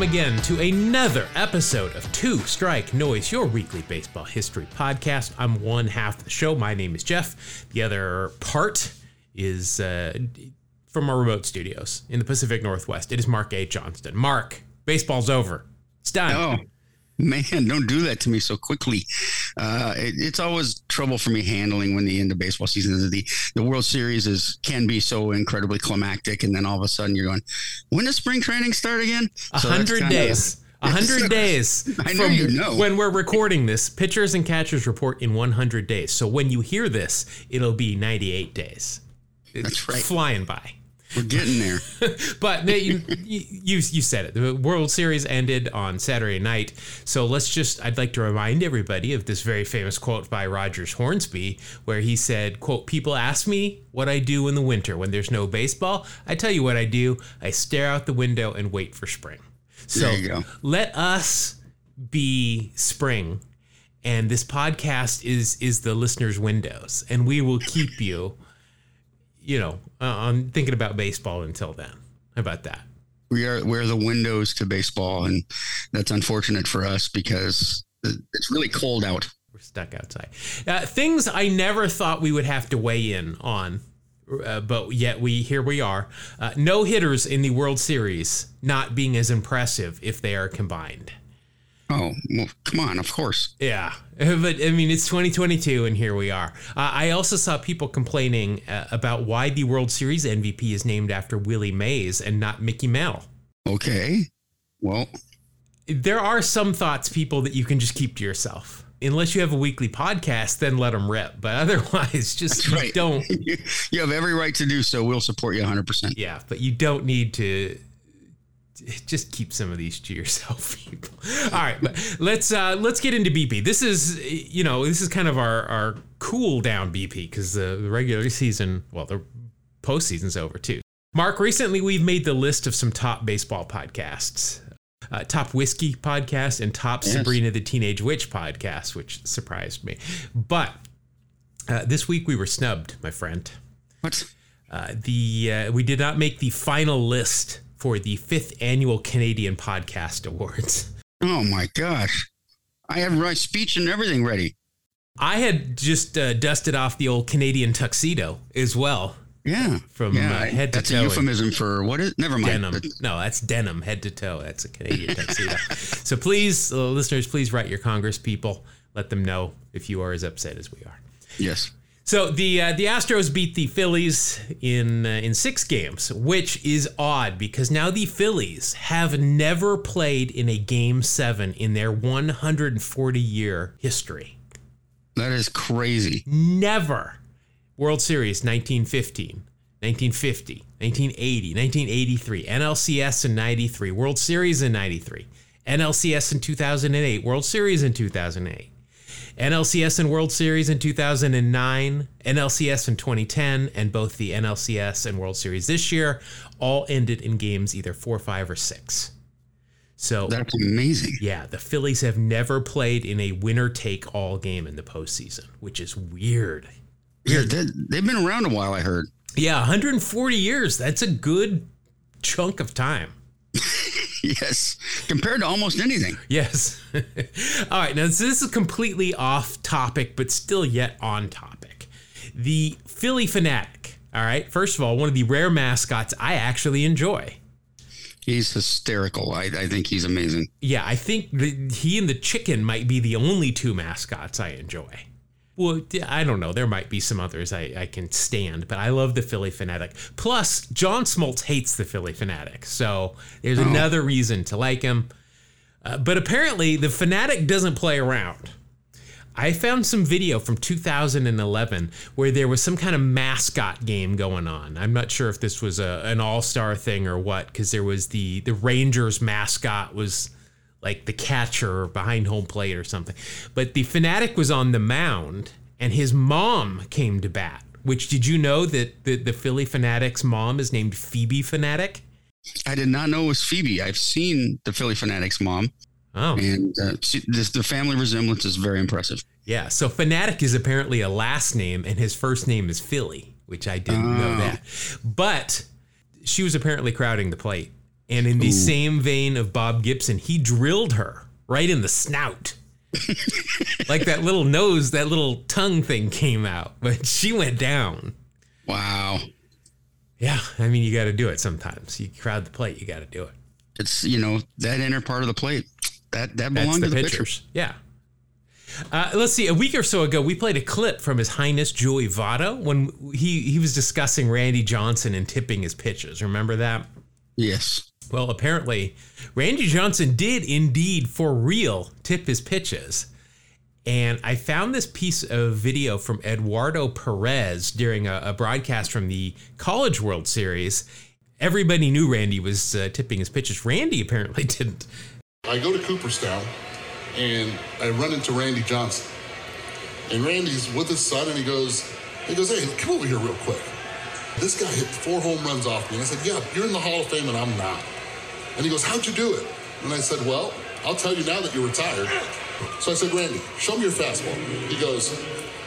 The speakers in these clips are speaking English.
welcome again to another episode of Two Strike Noise, your weekly baseball history podcast. I'm one half of the show. My name is Jeff. The other part is uh, from our remote studios in the Pacific Northwest. It is Mark A. Johnston. Mark, baseball's over. It's done. Oh, man, don't do that to me so quickly. Uh, it, it's always trouble for me handling when the end of baseball season is. The, the World Series is can be so incredibly climactic, and then all of a sudden you're going, when does spring training start again? A So hundred days. A hundred days. I know you know. When we're recording this, pitchers and catchers report in 100 days. So when you hear this, it'll be 98 days. It's That's right. Flying by. We're getting there. But no, you, you you you said it. The World Series ended on Saturday night. So let's just I'd like to remind everybody of this very famous quote by Rogers Hornsby where he said, quote, "People ask me what I do in the winter when there's no baseball. I tell you what I do. I stare out the window and wait for spring." So There you go. let us be spring and this podcast is is the listeners windows and we will keep you you know uh, on thinking about baseball until then. How about that? We are we're the windows to baseball, and that's unfortunate for us because it's really cold out. we're stuck outside. Uh, things i never thought we would have to weigh in on uh, but yet we here we are. Uh, no hitters in the world series not being as impressive if they are combined Oh, well, come on, of course. Yeah, but I mean, it's 2022, and here we are. Uh, I also saw people complaining uh, about why the World Series MVP is named after Willie Mays and not Mickey Mantle. Okay. Well, There are some thoughts, people, that you can just keep to yourself. Unless you have a weekly podcast, then let them rip. But otherwise, just right. don't. you, you have every right to do so. We'll support you 100%. Yeah, but you don't need to. Just keep some of these to yourself, people. All right, but let's uh, let's get into BP. This is you know this is kind of our our cool down BP because the, the regular season, well, the postseason's over too. Mark, recently we've made the list of some top baseball podcasts. Uh, top whiskey podcast and top Yes. Sabrina the Teenage Witch podcast, which surprised me. But uh, this week we were snubbed, my friend. What? Uh, the uh, we did not make the final list for the fifth annual Canadian Podcast Awards. Oh my gosh. I have my speech and everything ready. I had just uh, dusted off the old Canadian tuxedo as well Yeah. from yeah, uh, head to that's toe. a euphemism for what is never mind. Denim. No, that's denim head to toe. That's a Canadian tuxedo. so please, uh, listeners, please write your Congress people. Let them know if you are as upset as we are. Yes. So the uh, the Astros beat the Phillies in uh, in six games, which is odd because now the Phillies have never played in a game seven in their 140 year history. That is crazy. Never. World Series 1915, 1950, 1980, 1983, NLCS in 93, World Series in 93, NLCS in 2008, World Series in 2008. NLCS and World Series in 2009, NLCS in 2010, and both the NLCS and World Series this year all ended in games either 4, 5, or 6. So, That's amazing. yeah, the Phillies have never played in a winner take all game in the postseason, which is weird. Yeah, they, they've been around a while, I heard. Yeah, 140 years. That's a good chunk of time. Yes. Compared to almost anything. Yes. All right. Now, so this is completely off topic, but still yet on topic. The Phillie Phanatic. All right. First of all, one of the rare mascots I actually enjoy. He's hysterical. I, I think he's amazing. Yeah, I think the, he and the chicken might be the only two mascots I enjoy. Well, I don't know. There might be some others I, I can stand, but I love the Phillie Phanatic. Plus, John Smoltz hates the Phillie Phanatic, so there's another reason to like him. Uh, but apparently, the Phanatic doesn't play around. I found some video from 2011 where there was some kind of mascot game going on. I'm not sure if this was a, an all-star thing or what, because there was the the Rangers mascot was like the catcher or behind home plate or something. But the Phanatic was on the mound, and his mom came to bat. Which did you know that the, the Phillie Phanatic's mom is named Phoebe Phanatic? I did not know it was Phoebe. I've seen the Phillie Phanatics mom, Oh, and uh, she, this, the family resemblance is very impressive. yeah. So Phanatic is apparently a last name, and his first name is Philly, which I didn't know Oh. that. But she was apparently crowding the plate, And in the Ooh. same vein of Bob Gibson, he drilled her right in the snout. like that little nose, that little tongue thing came out, but she went down. Wow. Yeah, I mean, you got to do it sometimes. You crowd the plate, you got to do it. It's you know that inner part of the plate that that belongs the to the pitchers. pitcher. Yeah. Uh, let's see. A week or so ago, we played a clip from His Highness Joey Votto when he he was discussing Randy Johnson and tipping his pitches. Remember that? Yes. Well, apparently, Randy Johnson did indeed, for real, tip his pitches. And I found this piece of video from Eduardo Perez during a, a broadcast from the College World Series. Everybody knew Randy was uh, tipping his pitches. Randy apparently didn't. I go to Cooperstown and I run into Randy Johnson. And Randy's with his son and he goes, he goes, hey, come over here real quick. This guy hit four home runs off me. And I said, yeah, you're in the Hall of Fame and I'm not. And he goes, How'd you do it? And I said, Well, I'll tell you now that you're retired. So I said, Randy, show me your fastball. He goes,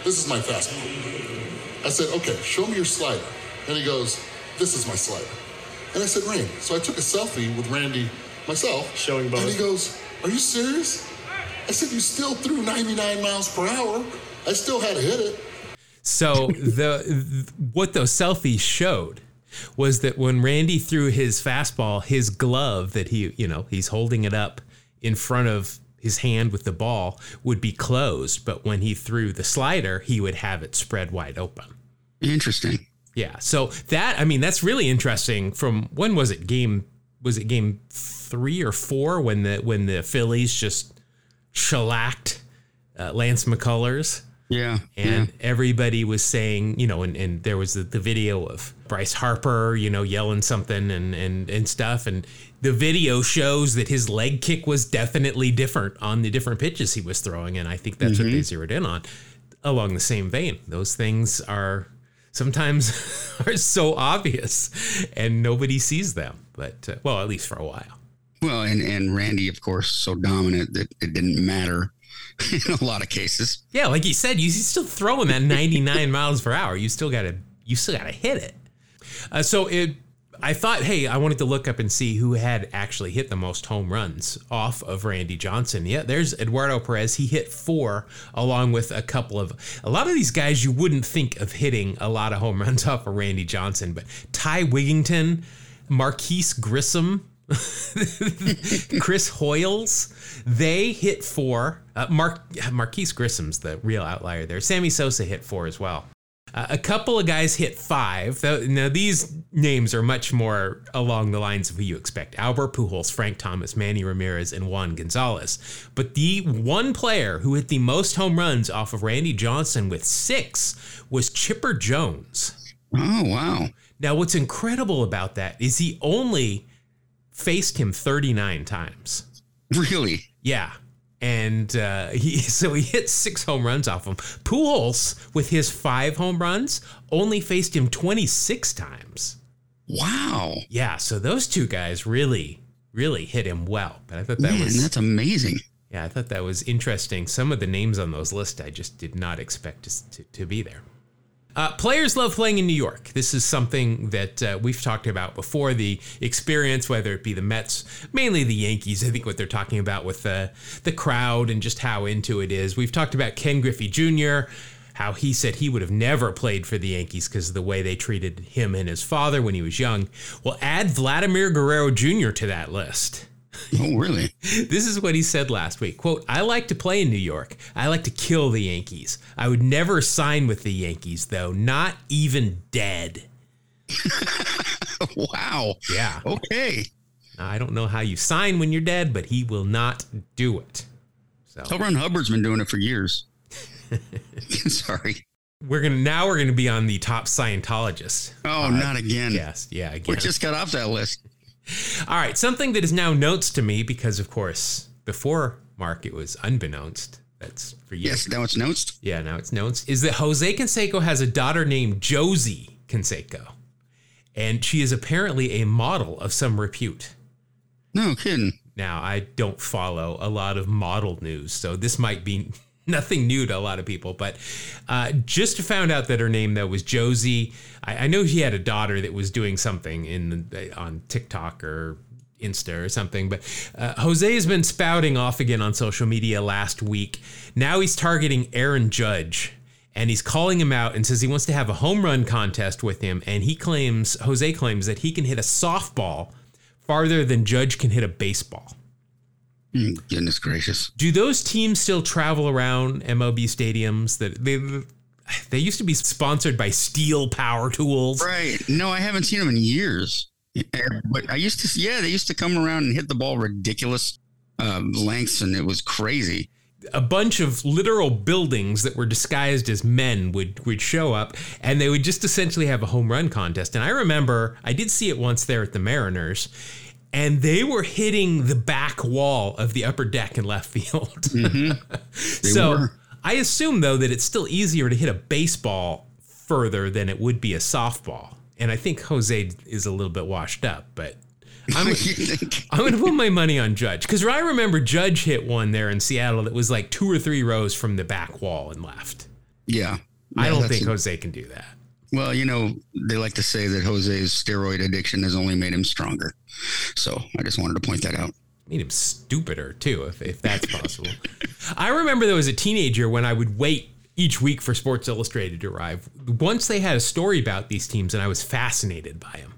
This is my fastball. I said, Okay, show me your slider. And he goes, This is my slider. And I said, Randy. So I took a selfie with Randy myself. Showing both. And he goes, Are you serious? I said, You still threw 99 miles per hour. I still had to hit it. So the what those selfies showed was that when Randy threw his fastball, his glove that he, you know, he's holding it up in front of his hand with the ball would be closed, but when he threw the slider, he would have it spread wide open. Interesting. Yeah. So that I mean that's really interesting from when was it game was it game 3 or 4 when the when the Phillies just shellacked uh, Lance McCullers yeah. And yeah. everybody was saying, you know, and, and there was the, the video of Bryce Harper, you know, yelling something and, and, and stuff. And the video shows that his leg kick was definitely different on the different pitches he was throwing. And I think that's mm-hmm. what they zeroed in on. Along the same vein, those things are sometimes are so obvious and nobody sees them. But, uh, well, at least for a while. Well, and, and Randy, of course, so dominant that it didn't matter in a lot of cases. Yeah, like you said, you still throwing that 99 miles per hour. You still got to you still got to hit it. Uh, so it I thought, hey, I wanted to look up and see who had actually hit the most home runs off of Randy Johnson. Yeah, there's Eduardo Perez. He hit four, along with a couple of a lot of these guys you wouldn't think of hitting a lot of home runs off of Randy Johnson, but Ty Wigginton, Marquis Grissom, Chris Hoiles, they hit four. Uh, Mark Marquis Grissom's the real outlier there. Sammy Sosa hit four as well. Uh, a couple of guys hit five. Now these names are much more along the lines of who you expect: Albert Pujols, Frank Thomas, Manny Ramirez, and Juan Gonzalez. But the one player who hit the most home runs off of Randy Johnson with six was Chipper Jones. Oh wow! Now what's incredible about that is he only faced him 39 times. Really? Yeah. And uh, he so he hit six home runs off him. Pujols, with his five home runs, only faced him 26 times. Wow. Yeah. So those two guys really, really hit him well. But I thought that Man, was that's amazing. Yeah, I thought that was interesting. Some of the names on those lists I just did not expect to, to, to be there. Uh, players love playing in New York. This is something that uh, we've talked about before. The experience, whether it be the Mets, mainly the Yankees, I think what they're talking about with the the crowd and just how into it is. We've talked about Ken Griffey Jr., how he said he would have never played for the Yankees because of the way they treated him and his father when he was young. Well, add Vladimir Guerrero Jr. to that list. Oh, really? this is what he said last week. Quote, I like to play in New York. I like to kill the Yankees. I would never sign with the Yankees, though, not even dead. wow. Yeah. Okay. Now, I don't know how you sign when you're dead, but he will not do it. So. Ron Hubbard's been doing it for years. Sorry. We're gonna now we're gonna be on the top Scientologists. Oh, uh, not again. Yes, yeah, again. We just got off that list. All right, something that is now notes to me because, of course, before Mark, it was unbeknownst. That's for you. Yes, now it's notes. Yeah, now it's notes. Is that Jose Canseco has a daughter named Josie Canseco, and she is apparently a model of some repute. No kidding. Now, I don't follow a lot of model news, so this might be nothing new to a lot of people, but uh, just found out that her name though was Josie. I, I know she had a daughter that was doing something in the, on TikTok or Insta or something. But uh, Jose has been spouting off again on social media last week. Now he's targeting Aaron Judge and he's calling him out and says he wants to have a home run contest with him. And he claims, Jose claims that he can hit a softball farther than Judge can hit a baseball. Mm, goodness gracious. Do those teams still travel around MLB stadiums that they they used to be sponsored by Steel Power Tools? Right. No, I haven't seen them in years. But I used to, yeah, they used to come around and hit the ball ridiculous um, lengths, and it was crazy a bunch of literal buildings that were disguised as men would would show up and they would just essentially have a home run contest and i remember i did see it once there at the mariners and they were hitting the back wall of the upper deck in left field mm-hmm. so were. i assume though that it's still easier to hit a baseball further than it would be a softball and i think jose is a little bit washed up but I'm, I'm going to put my money on Judge because I remember Judge hit one there in Seattle that was like two or three rows from the back wall and left. Yeah. I don't think a, Jose can do that. Well, you know, they like to say that Jose's steroid addiction has only made him stronger. So I just wanted to point that out. Made him stupider too, if, if that's possible. I remember though as a teenager when I would wait each week for Sports Illustrated to arrive. Once they had a story about these teams, and I was fascinated by them.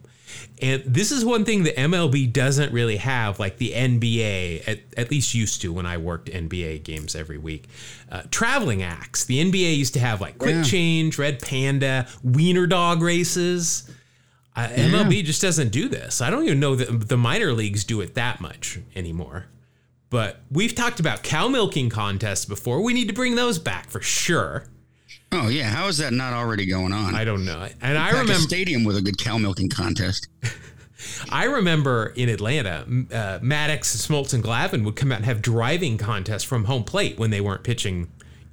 And this is one thing that MLB doesn't really have, like the NBA, at, at least used to when I worked NBA games every week. Uh, traveling acts. The NBA used to have like Quick yeah. Change, Red Panda, Wiener Dog races. Uh, yeah. MLB just doesn't do this. I don't even know that the minor leagues do it that much anymore. But we've talked about cow milking contests before. We need to bring those back for sure. Oh yeah, how is that not already going on? I don't know. And I remember stadium with a good cow milking contest. I remember in Atlanta, uh, Maddux, Smoltz, and Glavine would come out and have driving contests from home plate when they weren't pitching.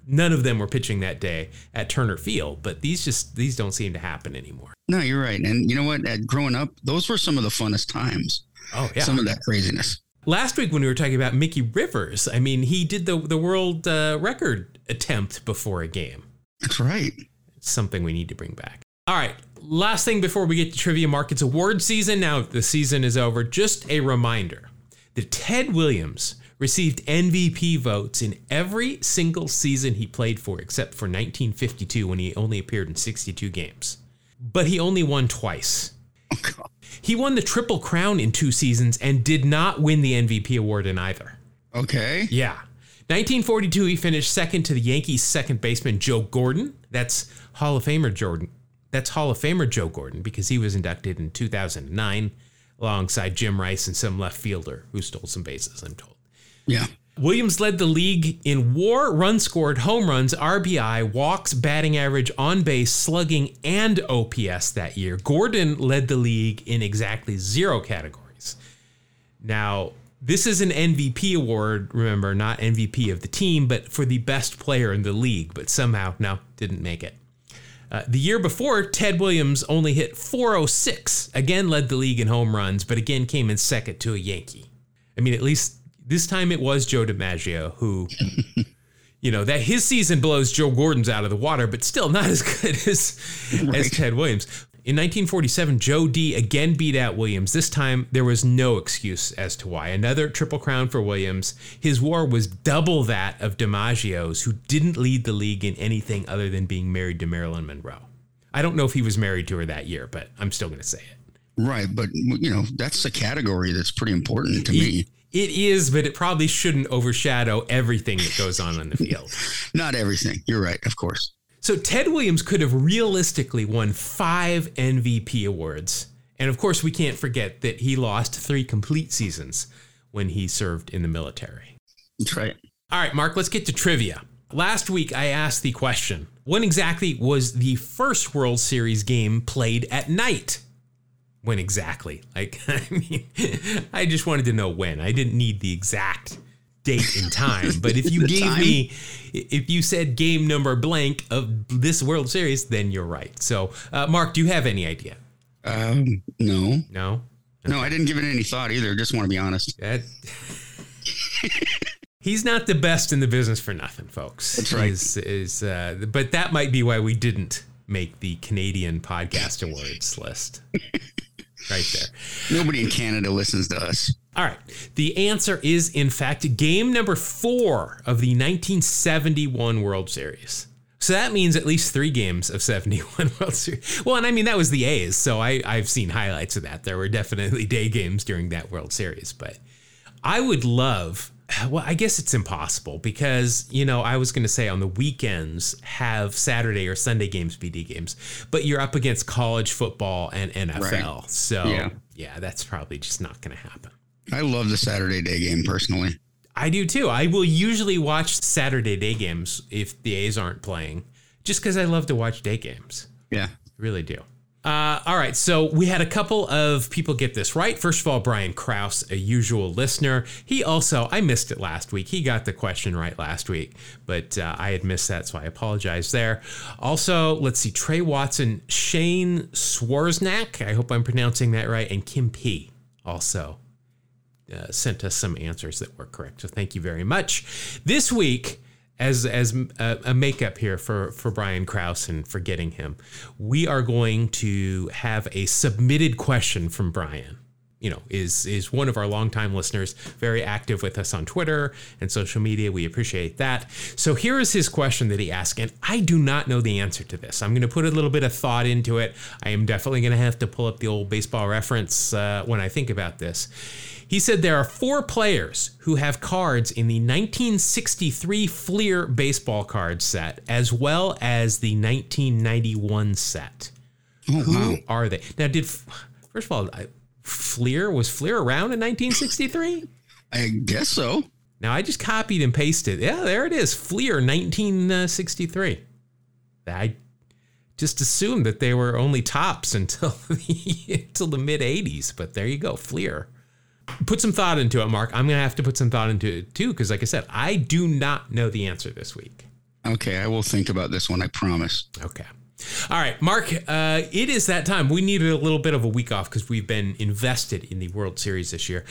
None of them were pitching that day at Turner Field, but these just these don't seem to happen anymore. No, you're right. And you know what? At growing up, those were some of the funnest times. Oh yeah, some of that craziness. Last week when we were talking about Mickey Rivers, I mean, he did the the world uh, record attempt before a game. That's right. It's something we need to bring back. All right. Last thing before we get to Trivia Markets award season. Now the season is over. Just a reminder that Ted Williams received MVP votes in every single season he played for, except for 1952 when he only appeared in 62 games. But he only won twice. Oh, he won the Triple Crown in two seasons and did not win the MVP award in either. Okay. Yeah. 1942, he finished second to the Yankees' second baseman Joe Gordon. That's Hall of Famer Jordan. That's Hall of Famer Joe Gordon because he was inducted in 2009 alongside Jim Rice and some left fielder who stole some bases. I'm told. Yeah. Williams led the league in WAR, run scored, home runs, RBI, walks, batting average, on base, slugging, and OPS that year. Gordon led the league in exactly zero categories. Now, this is an MVP award, remember, not MVP of the team, but for the best player in the league, but somehow, no, didn't make it. Uh, the year before, Ted Williams only hit 406, again led the league in home runs, but again came in second to a Yankee. I mean, at least this time it was Joe DiMaggio who, you know, that his season blows Joe Gordon's out of the water, but still not as good as, right. as Ted Williams. In 1947, Joe D again beat out Williams. This time, there was no excuse as to why. Another triple crown for Williams. His war was double that of DiMaggio's, who didn't lead the league in anything other than being married to Marilyn Monroe. I don't know if he was married to her that year, but I'm still going to say it. Right, but you know that's a category that's pretty important to me. It is, but it probably shouldn't overshadow everything that goes on in the field. Not everything. You're right, of course. So Ted Williams could have realistically won five MVP awards. And of course, we can't forget that he lost three complete seasons when he served in the military. That's right. All right, Mark, let's get to trivia. Last week, I asked the question when exactly was the first World Series game played at night? When exactly? Like, I mean, I just wanted to know when. I didn't need the exact date and time. But if you gave time? me, if you said game number blank of this World Series, then you're right. So, uh, Mark, do you have any idea? Um, no. No. Okay. No, I didn't give it any thought either. Just want to be honest. That, he's not the best in the business for nothing, folks. That's right. Is, is uh, but that might be why we didn't make the Canadian Podcast Awards list. right there. Nobody in Canada listens to us. All right. The answer is, in fact, game number four of the 1971 World Series. So that means at least three games of 71 World Series. Well, and I mean, that was the A's. So I, I've seen highlights of that. There were definitely day games during that World Series. But I would love, well, I guess it's impossible because, you know, I was going to say on the weekends have Saturday or Sunday games be D games, but you're up against college football and NFL. Right. So yeah. yeah, that's probably just not going to happen. I love the Saturday day game personally. I do too. I will usually watch Saturday day games if the A's aren't playing, just because I love to watch day games. Yeah, really do. Uh, all right, so we had a couple of people get this right. First of all, Brian Kraus, a usual listener. He also, I missed it last week. He got the question right last week, but uh, I had missed that, so I apologize there. Also, let's see, Trey Watson, Shane Swarznak, I hope I'm pronouncing that right, and Kim P. also uh, sent us some answers that were correct. So thank you very much. This week, as as a, a, makeup here for for Brian Kraus and for getting him, we are going to have a submitted question from Brian. You know, is is one of our longtime listeners, very active with us on Twitter and social media. We appreciate that. So here is his question that he asked, and I do not know the answer to this. I'm going to put a little bit of thought into it. I am definitely going to have to pull up the old baseball reference uh, when I think about this. He said there are four players who have cards in the 1963 Fleer baseball card set, as well as the 1991 set. Oh, who wow. are they? Now, did first of all, Fleer was Fleer around in 1963? I guess so. Now I just copied and pasted. Yeah, there it is. Fleer 1963. I just assumed that they were only Topps until the, until the mid 80s, but there you go, Fleer put some thought into it, Mark. I'm going to have to put some thought into it too, because like I said, I do not know the answer this week. Okay, I will think about this one. I promise. Okay. All right, Mark, uh, it is that time. We needed a little bit of a week off because we've been invested in the World Series this year.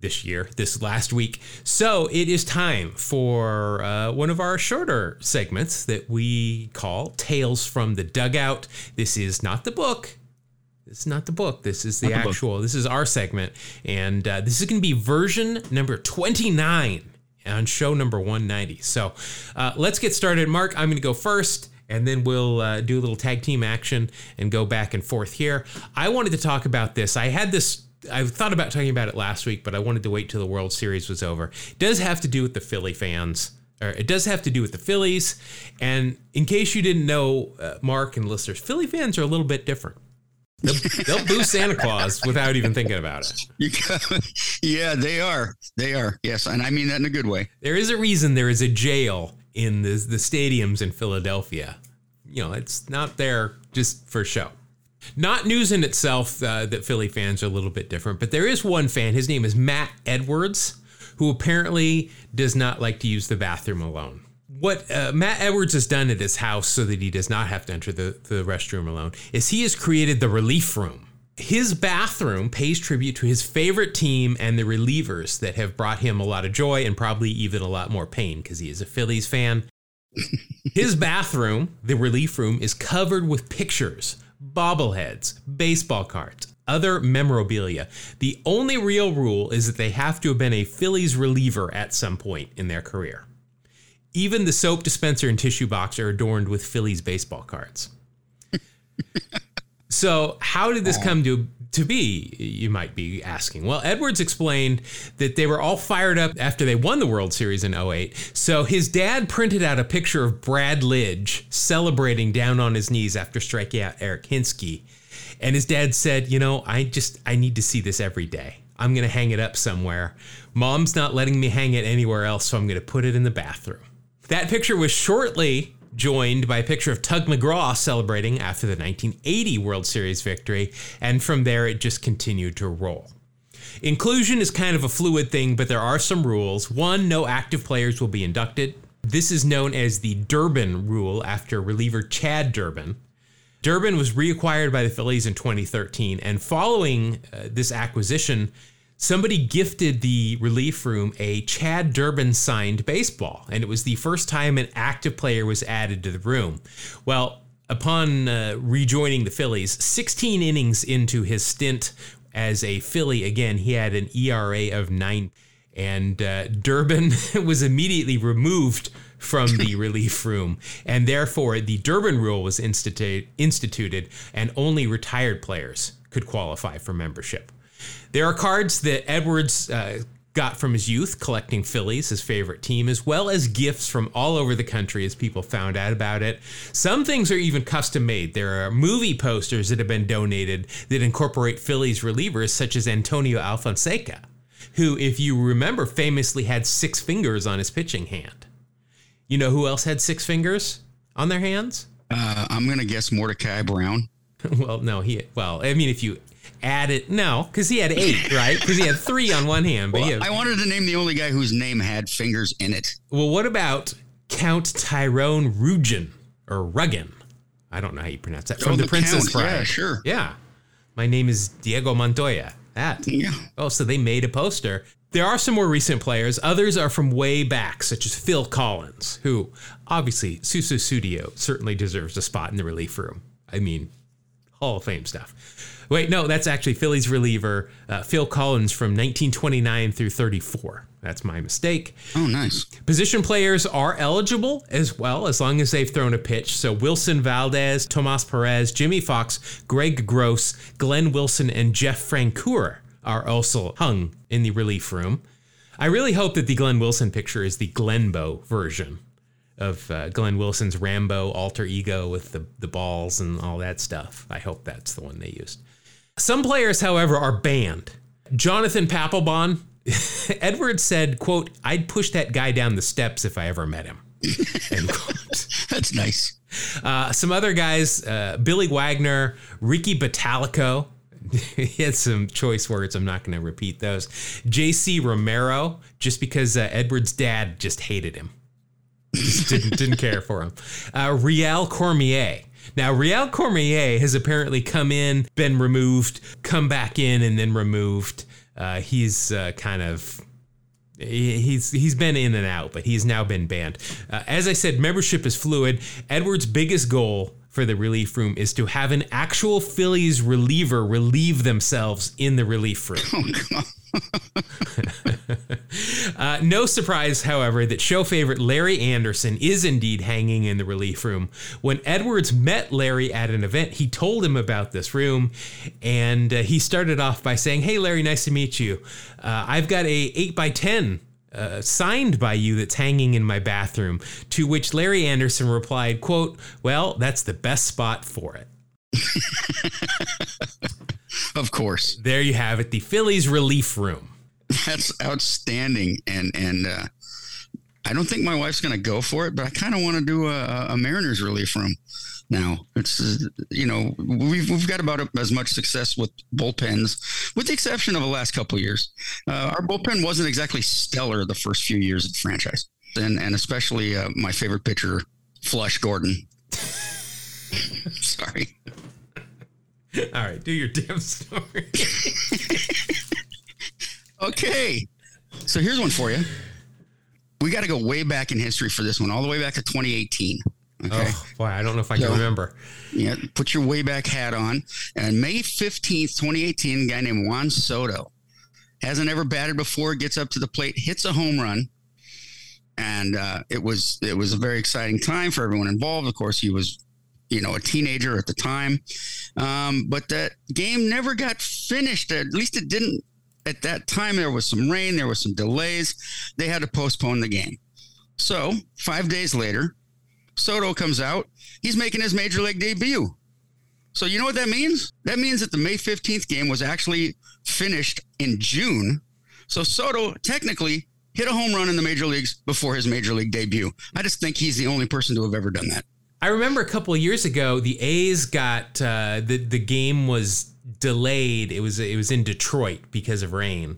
This year, this last week. So it is time for uh, one of our shorter segments that we call Tales from the Dugout. This is not the book, this is not the book. This is the, the actual. Book. This is our segment, and uh, this is going to be version number twenty nine on show number one ninety. So uh, let's get started. Mark, I'm going to go first, and then we'll uh, do a little tag team action and go back and forth here. I wanted to talk about this. I had this. I thought about talking about it last week, but I wanted to wait till the World Series was over. It does have to do with the Philly fans. Or it does have to do with the Phillies. And in case you didn't know, uh, Mark and listeners, Philly fans are a little bit different. They'll, they'll boo Santa Claus without even thinking about it. yeah, they are. They are. Yes, and I mean that in a good way. There is a reason there is a jail in the the stadiums in Philadelphia. You know, it's not there just for show. Not news in itself uh, that Philly fans are a little bit different, but there is one fan. His name is Matt Edwards, who apparently does not like to use the bathroom alone what uh, Matt Edwards has done at his house so that he does not have to enter the, the restroom alone is he has created the relief room. His bathroom pays tribute to his favorite team and the relievers that have brought him a lot of joy and probably even a lot more pain because he is a Phillies fan. his bathroom, the relief room, is covered with pictures, bobbleheads, baseball cards, other memorabilia. The only real rule is that they have to have been a Phillies reliever at some point in their career. Even the soap dispenser and tissue box are adorned with Phillies baseball cards. so, how did this come to to be, you might be asking. Well, Edwards explained that they were all fired up after they won the World Series in 08. So his dad printed out a picture of Brad Lidge celebrating down on his knees after striking out Eric Hinske. And his dad said, You know, I just, I need to see this every day. I'm going to hang it up somewhere. Mom's not letting me hang it anywhere else, so I'm going to put it in the bathroom. That picture was shortly joined by a picture of Tug McGraw celebrating after the 1980 World Series victory, and from there it just continued to roll. Inclusion is kind of a fluid thing, but there are some rules. One, no active players will be inducted. This is known as the Durbin rule after reliever Chad Durbin. Durbin was reacquired by the Phillies in 2013, and following uh, this acquisition, somebody gifted the relief room a Chad Durbin signed baseball, and it was the first time an active player was added to the room. Well, upon uh, rejoining the Phillies, 16 innings into his stint As a Philly, again, he had an ERA of nine, and uh, Durbin was immediately removed from the relief room, and therefore the Durbin rule was instituted, instituted, and only retired players could qualify for membership. There are cards that Edwards uh, got from his youth, collecting Phillies, his favorite team, as well as gifts from all over the country as people found out about it. Some things are even custom made. There are movie posters that have been donated that incorporate Phillies relievers, such as Antonio Alfonseca, who, if you remember, famously had six fingers on his pitching hand. You know who else had six fingers on their hands? Uh, I'm going to guess Mordecai Brown. well, no, he, well, I mean, if you added no, because he had eight, right? Because he had three on one hand. But well, had, I wanted to name the only guy whose name had fingers in it. Well, what about Count Tyrone Rugen or Ruggin? I don't know how you pronounce that. From oh, the, the Princess Count. Bride. Yeah, sure. Yeah. My name is Diego Montoya. That. Yeah. Oh, so they made a poster. There are some more recent players. Others are from way back, such as Phil Collins, who obviously Sussudio certainly deserves a spot in the relief room. I mean, Hall of Fame stuff. Wait, no, that's actually Phillies reliever uh, Phil Collins from 1929 through 34. That's my mistake. Oh, nice. Position players are eligible as well, as long as they've thrown a pitch. So Wilson Valdez, Tomas Perez, Jimmie Foxx, Greg Gross, Glenn Wilson, and Jeff Francoeur are also hung in the relief room. I really hope that the Glenn Wilson picture is the Glenbow version of uh, Glenn Wilson's Rambo alter ego with the, the balls and all that stuff. I hope that's the one they used. Some players, however, are banned. Jonathan Papelbon, Edwards said, quote, I'd push that guy down the steps if I ever met him. End quote. That's nice. Uh, some other guys, uh, Billy Wagner, Ricky Bottalico. he had some choice words. I'm not going to repeat those. J.C. Romero, just because uh, Edwards' dad just hated him. Just didn't, didn't care for him. Uh, Rhéal Cormier. Now, Rhéal Cormier has apparently come in, been removed, come back in, and then removed. Uh, he's uh, kind of he's he's been in and out, but he's now been banned. Uh, as I said, membership is fluid. Edwards' biggest goal for the relief room is to have an actual Phillies reliever relieve themselves in the relief room. Oh. Uh, no surprise, however, that show favorite Larry Andersen is indeed hanging in the relief room. When Edwards met Larry at an event, he told him about this room, and uh, he started off by saying, "Hey, Larry, nice to meet you. Uh, I've got a eight by ten uh, signed by you that's hanging in my bathroom. To which Larry Andersen replied, quote, well, that's the best spot for it. of course. There you have it, the Phillies relief room. That's outstanding. And, and, uh, I don't think my wife's going to go for it, but I kind of want to do a, a Mariners relief room now. It's you know we've we've got about as much success with bullpens, with the exception of the last couple of years. Uh, our bullpen wasn't exactly stellar the first few years of the franchise, and and especially uh, my favorite pitcher, Flush Gordon. Sorry. All right, do your damn story. okay, so here's one for you. We got to go way back in history for this one, all the way back to 2018. Okay. Oh, boy, I don't know if I can so, remember. Yeah, put your way back hat on. And May 15th, 2018, a guy named Juan Soto hasn't ever batted before, gets up to the plate, hits a home run. And uh, it was it was a very exciting time for everyone involved. Of course, he was, you know, a teenager at the time. Um, but that game never got finished. At least it didn't at that time. There was some rain, there was some delays. They had to postpone the game. So five days later, Soto comes out. He's making his major league debut. So you know what that means? That means that the May 15th game was actually finished in June. So Soto technically hit a home run in the major leagues before his major league debut. I just think he's the only person to have ever done that. I remember a couple years ago, the A's got uh, the the game was delayed. It was it was in Detroit because of rain,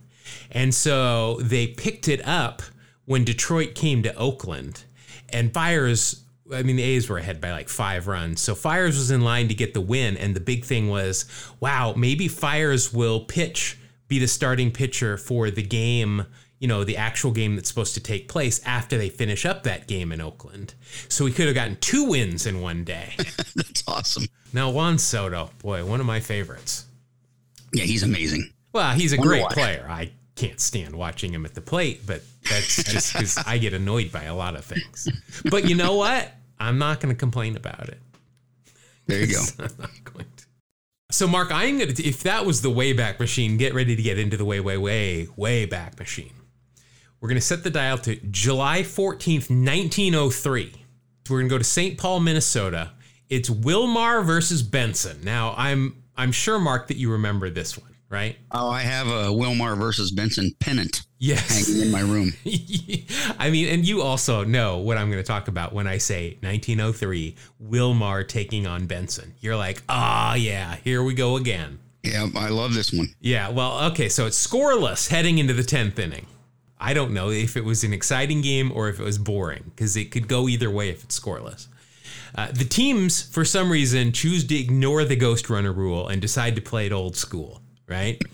and so they picked it up when Detroit came to Oakland, and Fiers I mean, the A's were ahead by like five runs. So Fiers was in line to get the win. And the big thing was, wow, maybe Fiers will pitch, be the starting pitcher for the game, you know, the actual game that's supposed to take place after they finish up that game in Oakland. So we could have gotten two wins in one day. that's awesome. Now, Juan Soto, boy, one of my favorites. Yeah, he's amazing. Well, he's a Wonder great why. player. I can't stand watching him at the plate, but that's just because I get annoyed by a lot of things. But you know what? I'm not going to complain about it. There you go. I'm not going to. So, Mark, I'm going to, if that was the Wayback Machine, get ready to get into the way, way, way, way back machine. We're going to set the dial to July 14th, 1903. We're going to go to St. Paul, Minnesota. It's Willmar versus Benson. Now, I'm I'm sure, Mark, that you remember this one, right? Oh, I have a Willmar versus Benson pennant Yes. hanging in my room. I mean, and you also know what I'm going to talk about when I say 1903, Willmar taking on Benson. You're like, ah, yeah, here we go again. Yeah, I love this one. Yeah, well, okay, so it's scoreless heading into the 10th inning. I don't know if it was an exciting game or if it was boring, because it could go either way if it's scoreless. Uh, the teams, for some reason, choose to ignore the ghost runner rule and decide to play it old school, right?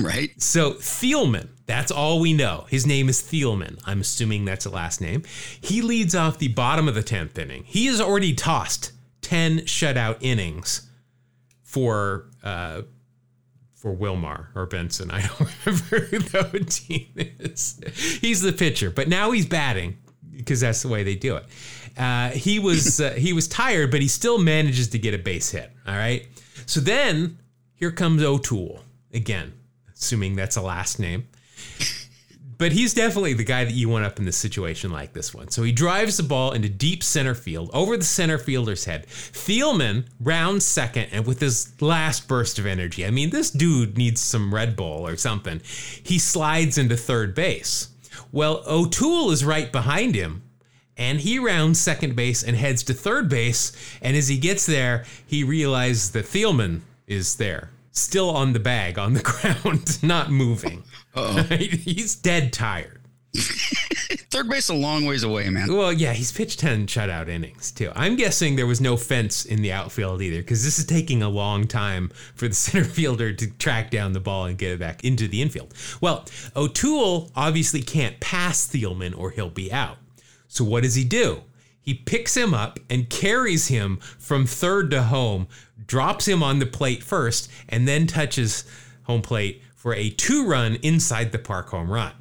Right? So Thielman, that's all we know. His name is Thielman. I'm assuming that's a last name. He leads off the bottom of the 10th inning. He has already tossed 10 shutout innings for uh, for Willmar or Benson. I don't remember who the team is. He's the pitcher, but now he's batting because that's the way they do it. Uh, he was uh, he was tired, but he still manages to get a base hit. All right. So then here comes O'Toole again, assuming that's a last name. But he's definitely the guy that you want up in this situation like this one. So he drives the ball into deep center field, over the center fielder's head. Thielman rounds second, and with his last burst of energy, I mean, this dude needs some Red Bull or something. He slides into third base. Well, O'Toole is right behind him, and he rounds second base and heads to third base. And as he gets there, he realizes that Thielman is there, still on the bag on the ground, not moving. He's dead tired. Third base a long ways away, man. Well, yeah, he's pitched 10 shutout innings too. I'm guessing there was no fence in the outfield either because this is taking a long time for the center fielder to track down the ball and get it back into the infield. Well, O'Toole obviously can't pass Thielman or he'll be out. So what does he do? He picks him up and carries him from third to home, drops him on the plate first, and then touches home plate for a two run inside the park home run.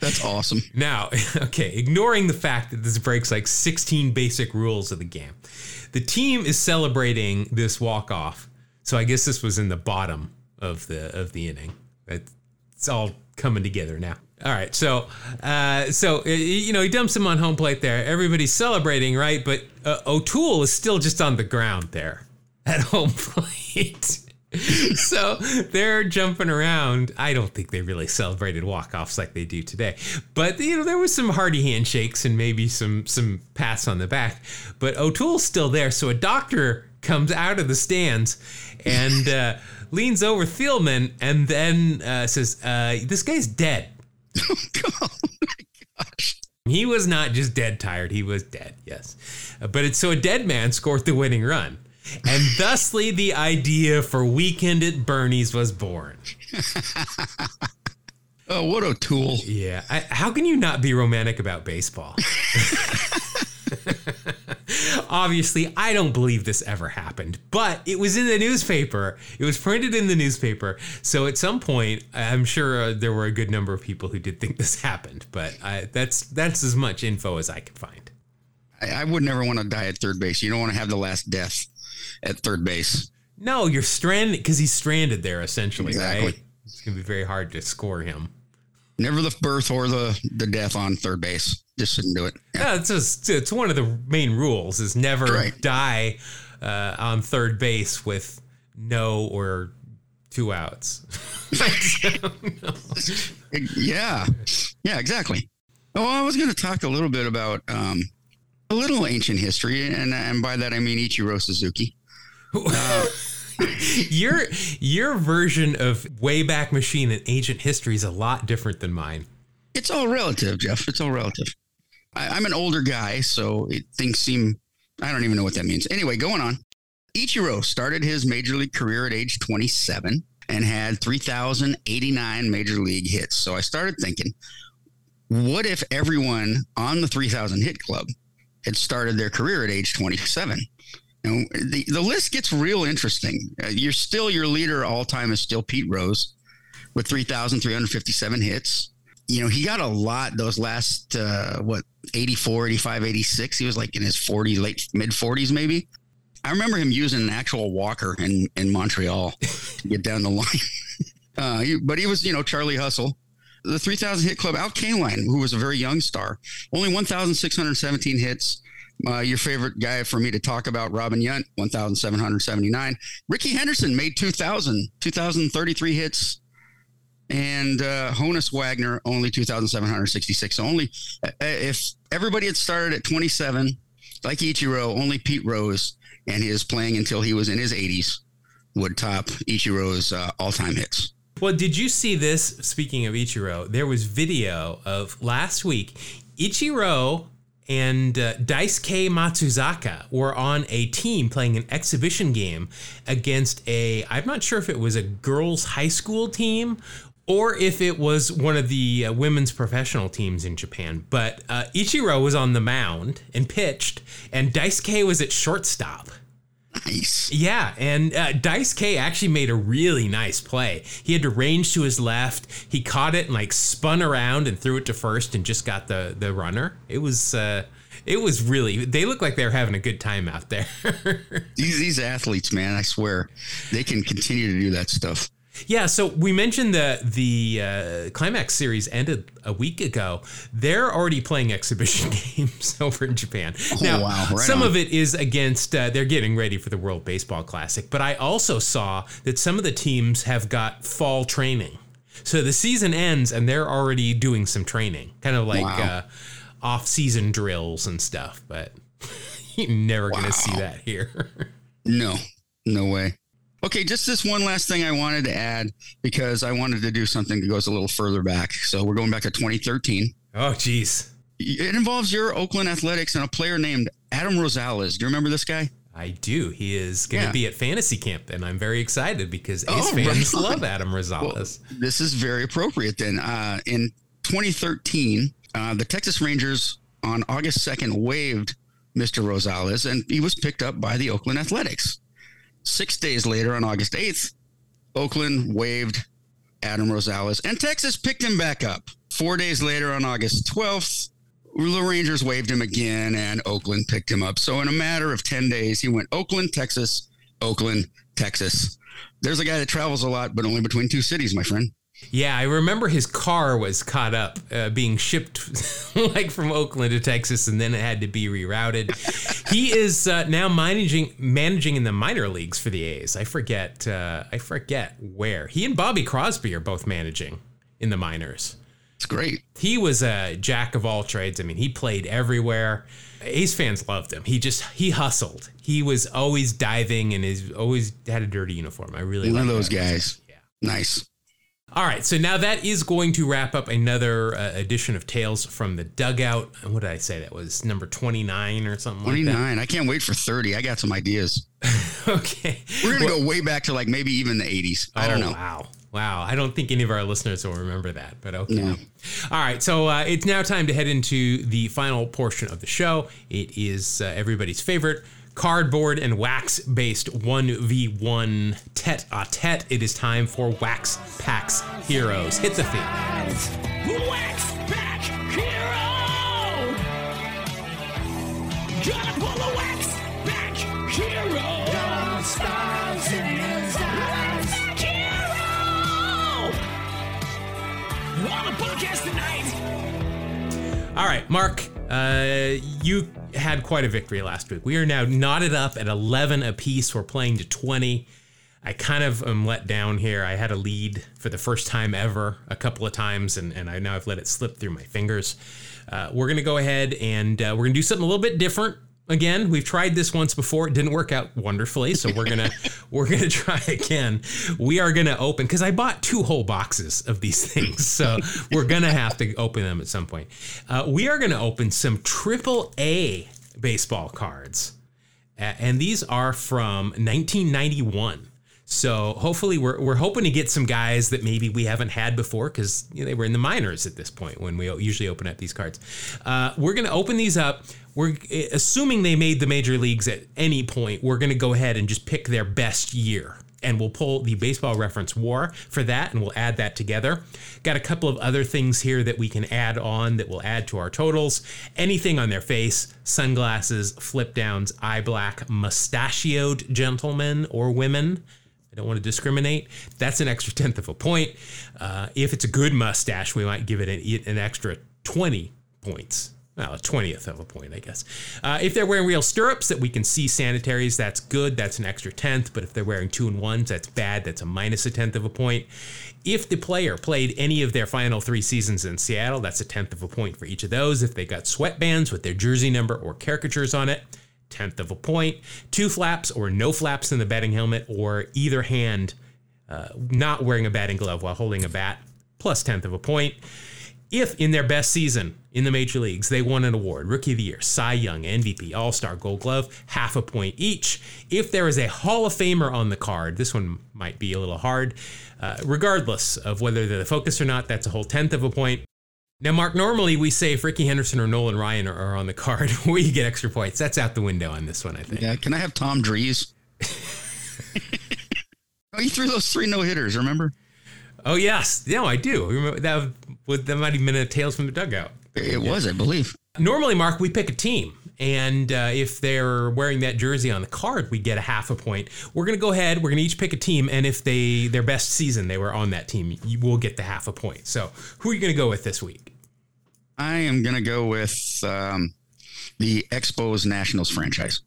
That's awesome. Now, okay, ignoring the fact that this breaks like 16 basic rules of the game, the team is celebrating this walk off. So I guess this was in the bottom of the of the inning. It's all coming together now. All right, so uh, so you know he dumps him on home plate there. Everybody's celebrating, right? But uh, O'Toole is still just on the ground there at home plate. so they're jumping around. I don't think they really celebrated walk-offs like they do today. But you know, there was some hearty handshakes and maybe some some pats on the back. But O'Toole's still there. So a doctor comes out of the stands and uh, leans over Thielman and then uh, says, uh, "This guy's dead." oh my gosh. He was not just dead tired, he was dead, yes. But it's so a dead man scored the winning run. And thusly, the idea for Weekend at Bernie's was born. Oh, what a tool. Yeah. I, how can you not be romantic about baseball? Obviously, I don't believe this ever happened, but it was in the newspaper. It was printed in the newspaper. So at some point, I'm sure uh, there were a good number of people who did think this happened, but I, that's that's as much info as I could find. I, I would never want to die at third base. You don't want to have the last death at third base. No, you're stranded because he's stranded there essentially, Exactly. right? It's gonna be very hard to score him. Never the birth or the, the death on third base. Just shouldn't do it. Yeah. Yeah, it's just it's one of the main rules is never Right. die uh, on third base with no or two outs. Yeah. Yeah, exactly. Oh, I was going to talk a little bit about um, a little ancient history, and, and by that I mean Ichiro Suzuki. your your version of Wayback Machine and ancient history is a lot different than mine. It's all relative, Jeff. It's all relative. I, I'm an older guy, so it, things seem, I don't even know what that means. Anyway, going on. Ichiro started his major league career at age 27 and had 3,089 major league hits. So I started thinking, what if everyone on the 3,000 hit club had started their career at age 27? The, the list gets real interesting. Uh, you're still your leader all time is still Pete Rose with 3,357 hits. You know, he got a lot those last, uh, what, 84, 85, 86. He was like in his 40, late mid 40s, maybe. I remember him using an actual walker in, in Montreal to get down the line. uh, he, but he was, you know, Charlie Hustle. The 3,000 hit club, Al Kaline, who was a very young star, only 1,617 hits. Uh, your favorite guy for me to talk about, Robin Yount, 1,779. Rickey Henderson made 2,000, 2,033 hits. And uh, Honus Wagner, only 2,766. So only uh, if everybody had started at 27, like Ichiro, only Pete Rose and his playing until he was in his 80s would top Ichiro's uh, all time hits. Well, did you see this? Speaking of Ichiro, there was video of last week. Ichiro and uh, Daisuke Matsuzaka were on a team playing an exhibition game against a, I'm not sure if it was a girls' high school team or if it was one of the uh, women's professional teams in Japan. But uh, Ichiro was on the mound and pitched, and Daisuke was at shortstop. Nice. Yeah, and uh, K actually made a really nice play. He had to range to his left. He caught it and like spun around and threw it to first and just got the the runner. It was uh, it was really. They look like they're having a good time out there. these these athletes, man, I swear, they can continue to do that stuff. Yeah, so we mentioned that the uh, climax series ended a week ago. They're already playing exhibition games over in Japan. Oh, now, wow, right some on. of it is against. Uh, they're getting ready for the World Baseball Classic, but I also saw that some of the teams have got fall training. So the season ends and they're already doing some training, kind of like Wow. uh, off-season drills and stuff. But you're never going to see that here. No, no way. Okay, just this one last thing I wanted to add because I wanted to do something that goes a little further back. So we're going back to 2013. oh, geez. It involves your Oakland Athletics and a player named Adam Rosales. Do you remember this guy? I do. He is going to Yeah. be at fantasy camp, and I'm very excited because A's Oh, fans right love Adam Rosales. This is very appropriate then. Uh, in 2013, uh, the Texas Rangers on August 2nd waived Mr. Rosales and he was picked up by the Oakland Athletics. Six days later, on August 8th, Oakland waived Adam Rosales and Texas picked him back up. Four days later, on August 12th, the Rangers waived him again and Oakland picked him up. So, in a matter of 10 days, he went Oakland, Texas, Oakland, Texas. There's a guy that travels a lot, but only between two cities, my friend. Yeah, I remember his car was caught up, uh, being shipped like from Oakland to Texas, and then it had to be rerouted. he is uh, now managing managing in the minor leagues for the A's. I forget uh, I forget where. He and Bobby Crosby are both managing in the minors. It's great. he was a jack of all trades. I mean, he played everywhere. A's fans loved him. He just he hustled. He was always diving and is always had a dirty uniform. I really One of those guys. Yeah. Nice. All right, so now that is going to wrap up another uh, edition of Tales from the Dugout. What did I say? That was number twenty nine or something like 29. I can't wait for 30. I got some ideas. Okay, We're going to go way back to like maybe even the 80s. I don't Oh, know. Wow. Wow. I don't think any of our listeners will remember that, but okay. No. All right. So uh, it's now time to head into the final portion of the show. It is uh, everybody's favorite cardboard and wax based 1v1 tete a tete. It is time for Wax Packs Heroes. Hit the theme. Wax Pack Hero! Gonna pull a Wax Pack Hero! stars in his eyes. Hero! On the podcast tonight. All right, Mark, uh, you had quite a victory last week. We are now knotted up at 11 apiece. We're playing to 20. I kind of am let down here. I had a lead for the first time ever a couple of times, and, and I now I've let it slip through my fingers. Uh, we're going to go ahead and uh, we're going to do something a little bit different. Again, we've tried this once before. It didn't work out wonderfully, so we're gonna we're gonna try again. We are gonna open because I bought two whole boxes of these things, so we're gonna have to open them at some point. Uh, we are gonna open some triple A baseball cards, Uh, and these are from 1991. So hopefully we're, we're hoping to get some guys that maybe we haven't had before because you know, they were in the minors at this point when we usually open up these cards. Uh, we're going to open these up. We're assuming they made the major leagues at any point. We're going to go ahead and just pick their best year and we'll pull the baseball reference war for that and we'll add that together. Got a couple of other things here that we can add on that will add to our totals. Anything on their face, sunglasses, flip downs, eye black, mustachioed gentlemen or women. I don't want to discriminate. That's an extra tenth of a point. Uh, if it's a good mustache, we might give it an, an extra 20 points well, a twentieth of a point, I guess. Uh, if they're wearing real stirrups that we can see sanitaries, that's good. That's an extra tenth. But if they're wearing two and ones, that's bad. That's a minus a tenth of a point. If the player played any of their final three seasons in Seattle, that's a tenth of a point for each of those. If they got sweatbands with their jersey number or caricatures on it, tenth of a. Two flaps or no flaps in the batting helmet, or either hand uh, not wearing a batting glove while holding a bat, plus tenth of a point if in their best season in the major leagues they won an award rookie of the year cy young mvp all-star gold glove half a point each if there is a hall of famer on the card this one might be a little hard uh, regardless of whether they're the focus or not that's a whole tenth of a point now mark normally we say if Rickey henderson or nolan ryan are, are on the card we get extra points that's out the window on this one i think Yeah, can I have Tom Drees? oh, you threw those three no hitters. Remember? oh yes no i do remember that would that might have been a tales from the dugout It was, I believe. Normally, Mark, we pick a team. And uh, if they're wearing that jersey on the card, we get a half a point. We're going to go ahead. We're going to each pick a team, and if they their best season they were on that team, you will get the half a point. So, who are you going to go with this week? I am going to go with um, the Expos Nationals franchise.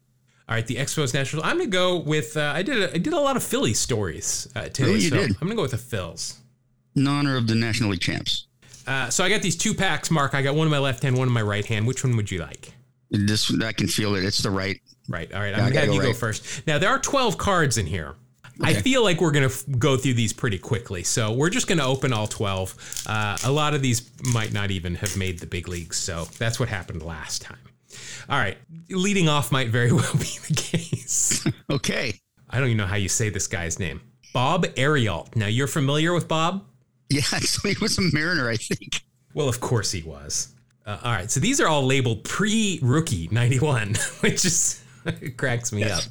All right, the Expos Nationals. I'm going to go with. Uh, I did. A, I did a lot of Philly stories uh, today. Oh, you so did. I'm going to go with the Phils. In honor of the National League champs. Uh, so I got these two packs, Mark. I got one in my left hand, one in my right hand. Which one would you like? This I can feel it. It's the right. Right. All right. Yeah, I'm gonna have you go go first. Now there are 12 cards in here. I feel like we're gonna f- go through these pretty quickly, so we're just gonna open all 12. Uh, a lot of these might not even have made the big leagues, so that's what happened last time. All right, leading off might very well be the case. Okay. I don't even know how you say this guy's name. Bob Ayrault. Now you're familiar with Bob? Yeah, so he was a Mariner, I think. Well, of course he was. Uh, all right, so these are all labeled pre-rookie 91, which is cracks me up.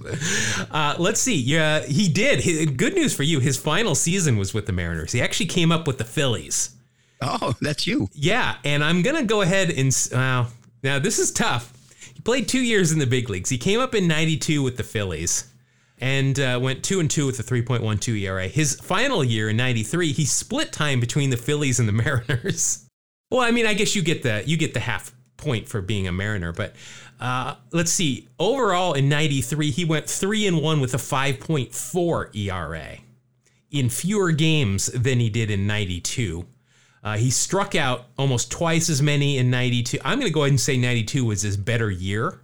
Uh, let's see. Yeah, he did. He- good news for you. His final season was with the Mariners. He actually came up with the Phillies. Oh, that's you. Yeah, and I'm gonna go ahead and wow. Now this is tough. He played two years in the big leagues. He came up in '92 with the Phillies, and uh, went two and two with a 3.12 ERA. His final year in '93, he split time between the Phillies and the Mariners. Well, I mean, I guess you get the you get the half point for being a Mariner, but uh, let's see. Overall in '93, he went three and one with a 5.4 ERA in fewer games than he did in 92. Uh, he struck out almost twice as many in 92. I'm going to go ahead and say 92 was his better year.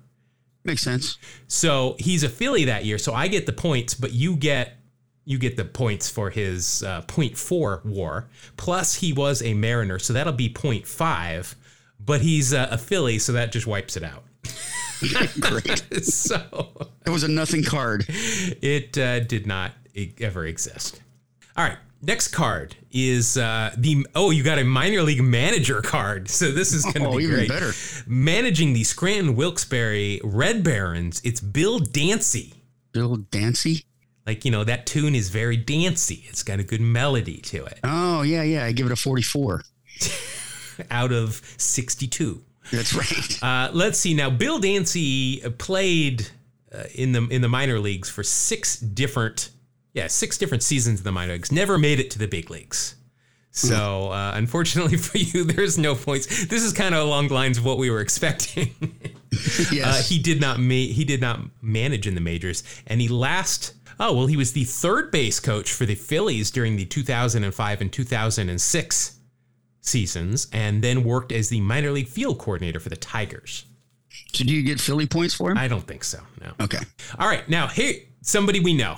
Makes sense. So he's a Philly that year. So I get the points, but you get you get the points for his uh, 0.4 WAR. Plus he was a Mariner, so that'll be 0.5. But he's uh, a Philly, so that just wipes it out. Great. so It was a nothing card. it uh, did not e- ever exist. All right. Next card is uh, the oh you got a minor league manager card so this is going to Oh, be great. better. Managing the Scranton Wilkes-Barre Red Barons, it's Bill Dancy. Bill Dancy. Like you know that tune is very dancy. It's got a good melody to it. Oh, yeah, yeah. I give it a 44. Out of sixty-two. That's right. Uh, let's see now. Bill Dancy played uh, in the in the minor leagues for six different, yeah, six different seasons in the minor leagues. Never made it to the big leagues. So uh, unfortunately for you, there's no points. This is kind of along the lines of what we were expecting. uh, he did not ma- he did not manage in the majors, and he last. Oh well, he was the third base coach for the Phillies during the 2005 and 2006 seasons, and then worked as the minor league field coordinator for the Tigers. so do you get Philly points for him? I don't think so. No. okay. All right, now hey, somebody we know.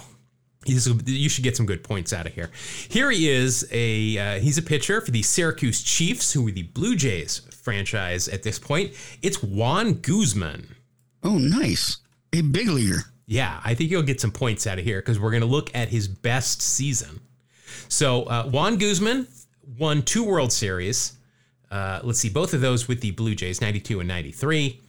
He's, you should get some good points out of here. Here he is. A uh, he's a pitcher for the Syracuse Chiefs, who are the Blue Jays franchise at this point. It's Juan Guzman. Oh, nice. A big leaguer. Yeah, I think you'll get some points out of here because we're going to look at his best season. So uh, Juan Guzman won two World Series. Uh, let's see, both of those with the Blue Jays, 92 and 93.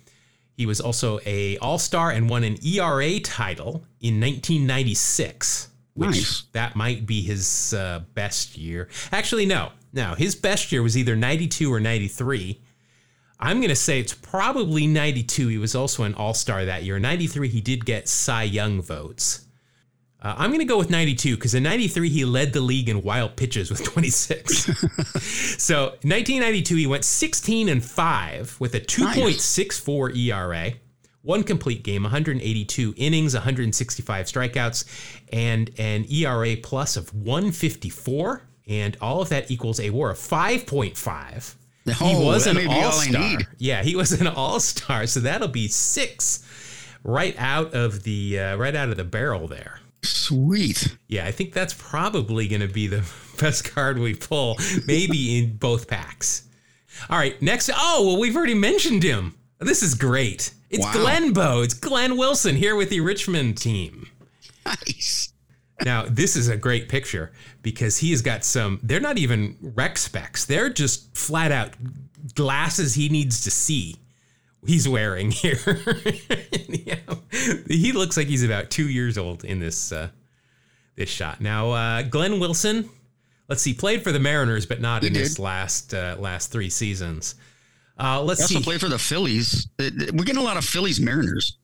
He was also a All-Star and won an ERA title in 1996, which Nice. that might be his uh, best year. Actually, no, no, his best year was either 92 or 93. I'm going to say it's probably 92. He was also an All Star that year. 93, he did get Cy Young votes. Uh, I'm going to go with 92 because in 93, he led the league in wild pitches with 26. so 1992, he went 16 and 5 with a 2.64 ERA, one complete game, 182 innings, 165 strikeouts, and an ERA plus of 154. And all of that equals a war of 5.5 he Oh, was an all star. Yeah, he was an all star. So that'll be six right out of the uh, right out of the barrel there. Sweet. Yeah, I think that's probably going to be the best card we pull, maybe in both packs. All right, next. Oh, well, we've already mentioned him. This is great. It's Wow. Glenn Bow. It's Glenn Wilson here with the Richmond team. Nice. Now, this is a great picture because he has got some, they're not even rec specs. They're just flat out glasses he needs to see. He's wearing here. Yeah. He looks like he's about two years old in this uh, this shot. Now, uh, Glenn Wilson, let's see, played for the Mariners, but not in his last uh, last three seasons. Uh, let's He also see. played for the Phillies. Uh, We're getting a lot of Phillies Mariners.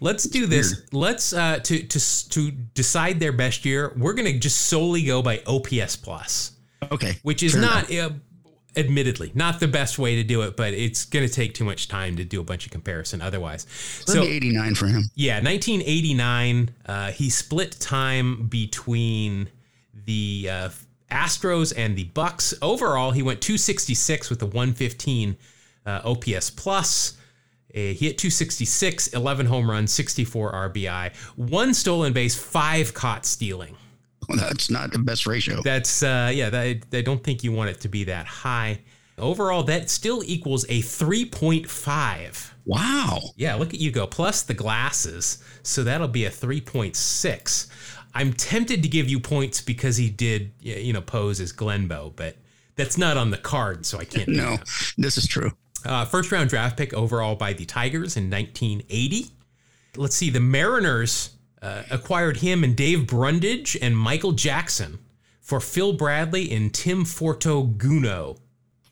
Let's do this. Let's uh, to to to decide their best year. We're gonna just solely go by OPS plus, Okay. which is fair not, uh, admittedly, not the best way to do it. But it's gonna take too much time to do a bunch of comparison otherwise. So 89 for him. yeah, 1989. Uh, he split time between the uh, Astros and the Bucs. Overall, he went 266 with a 115 uh, OPS plus. Uh, he hit 266, 11 home runs, 64 RBI, one stolen base, five caught stealing. That's not the best ratio. That's uh, yeah. That, I don't think you want it to be that high. Overall, that still equals a 3.5. wow. Yeah, look at you go. Plus the glasses. So that'll be a 3.6. I'm tempted to give you points because he did, you know, pose as Glenbow, but that's not on the card, so I can't. No, this is true. Uh, first round draft pick overall by the Tigers in 1980. Let's see, the Mariners uh, acquired him and Dave Brundage and Michael Jackson for Phil Bradley and Tim Fortoguno.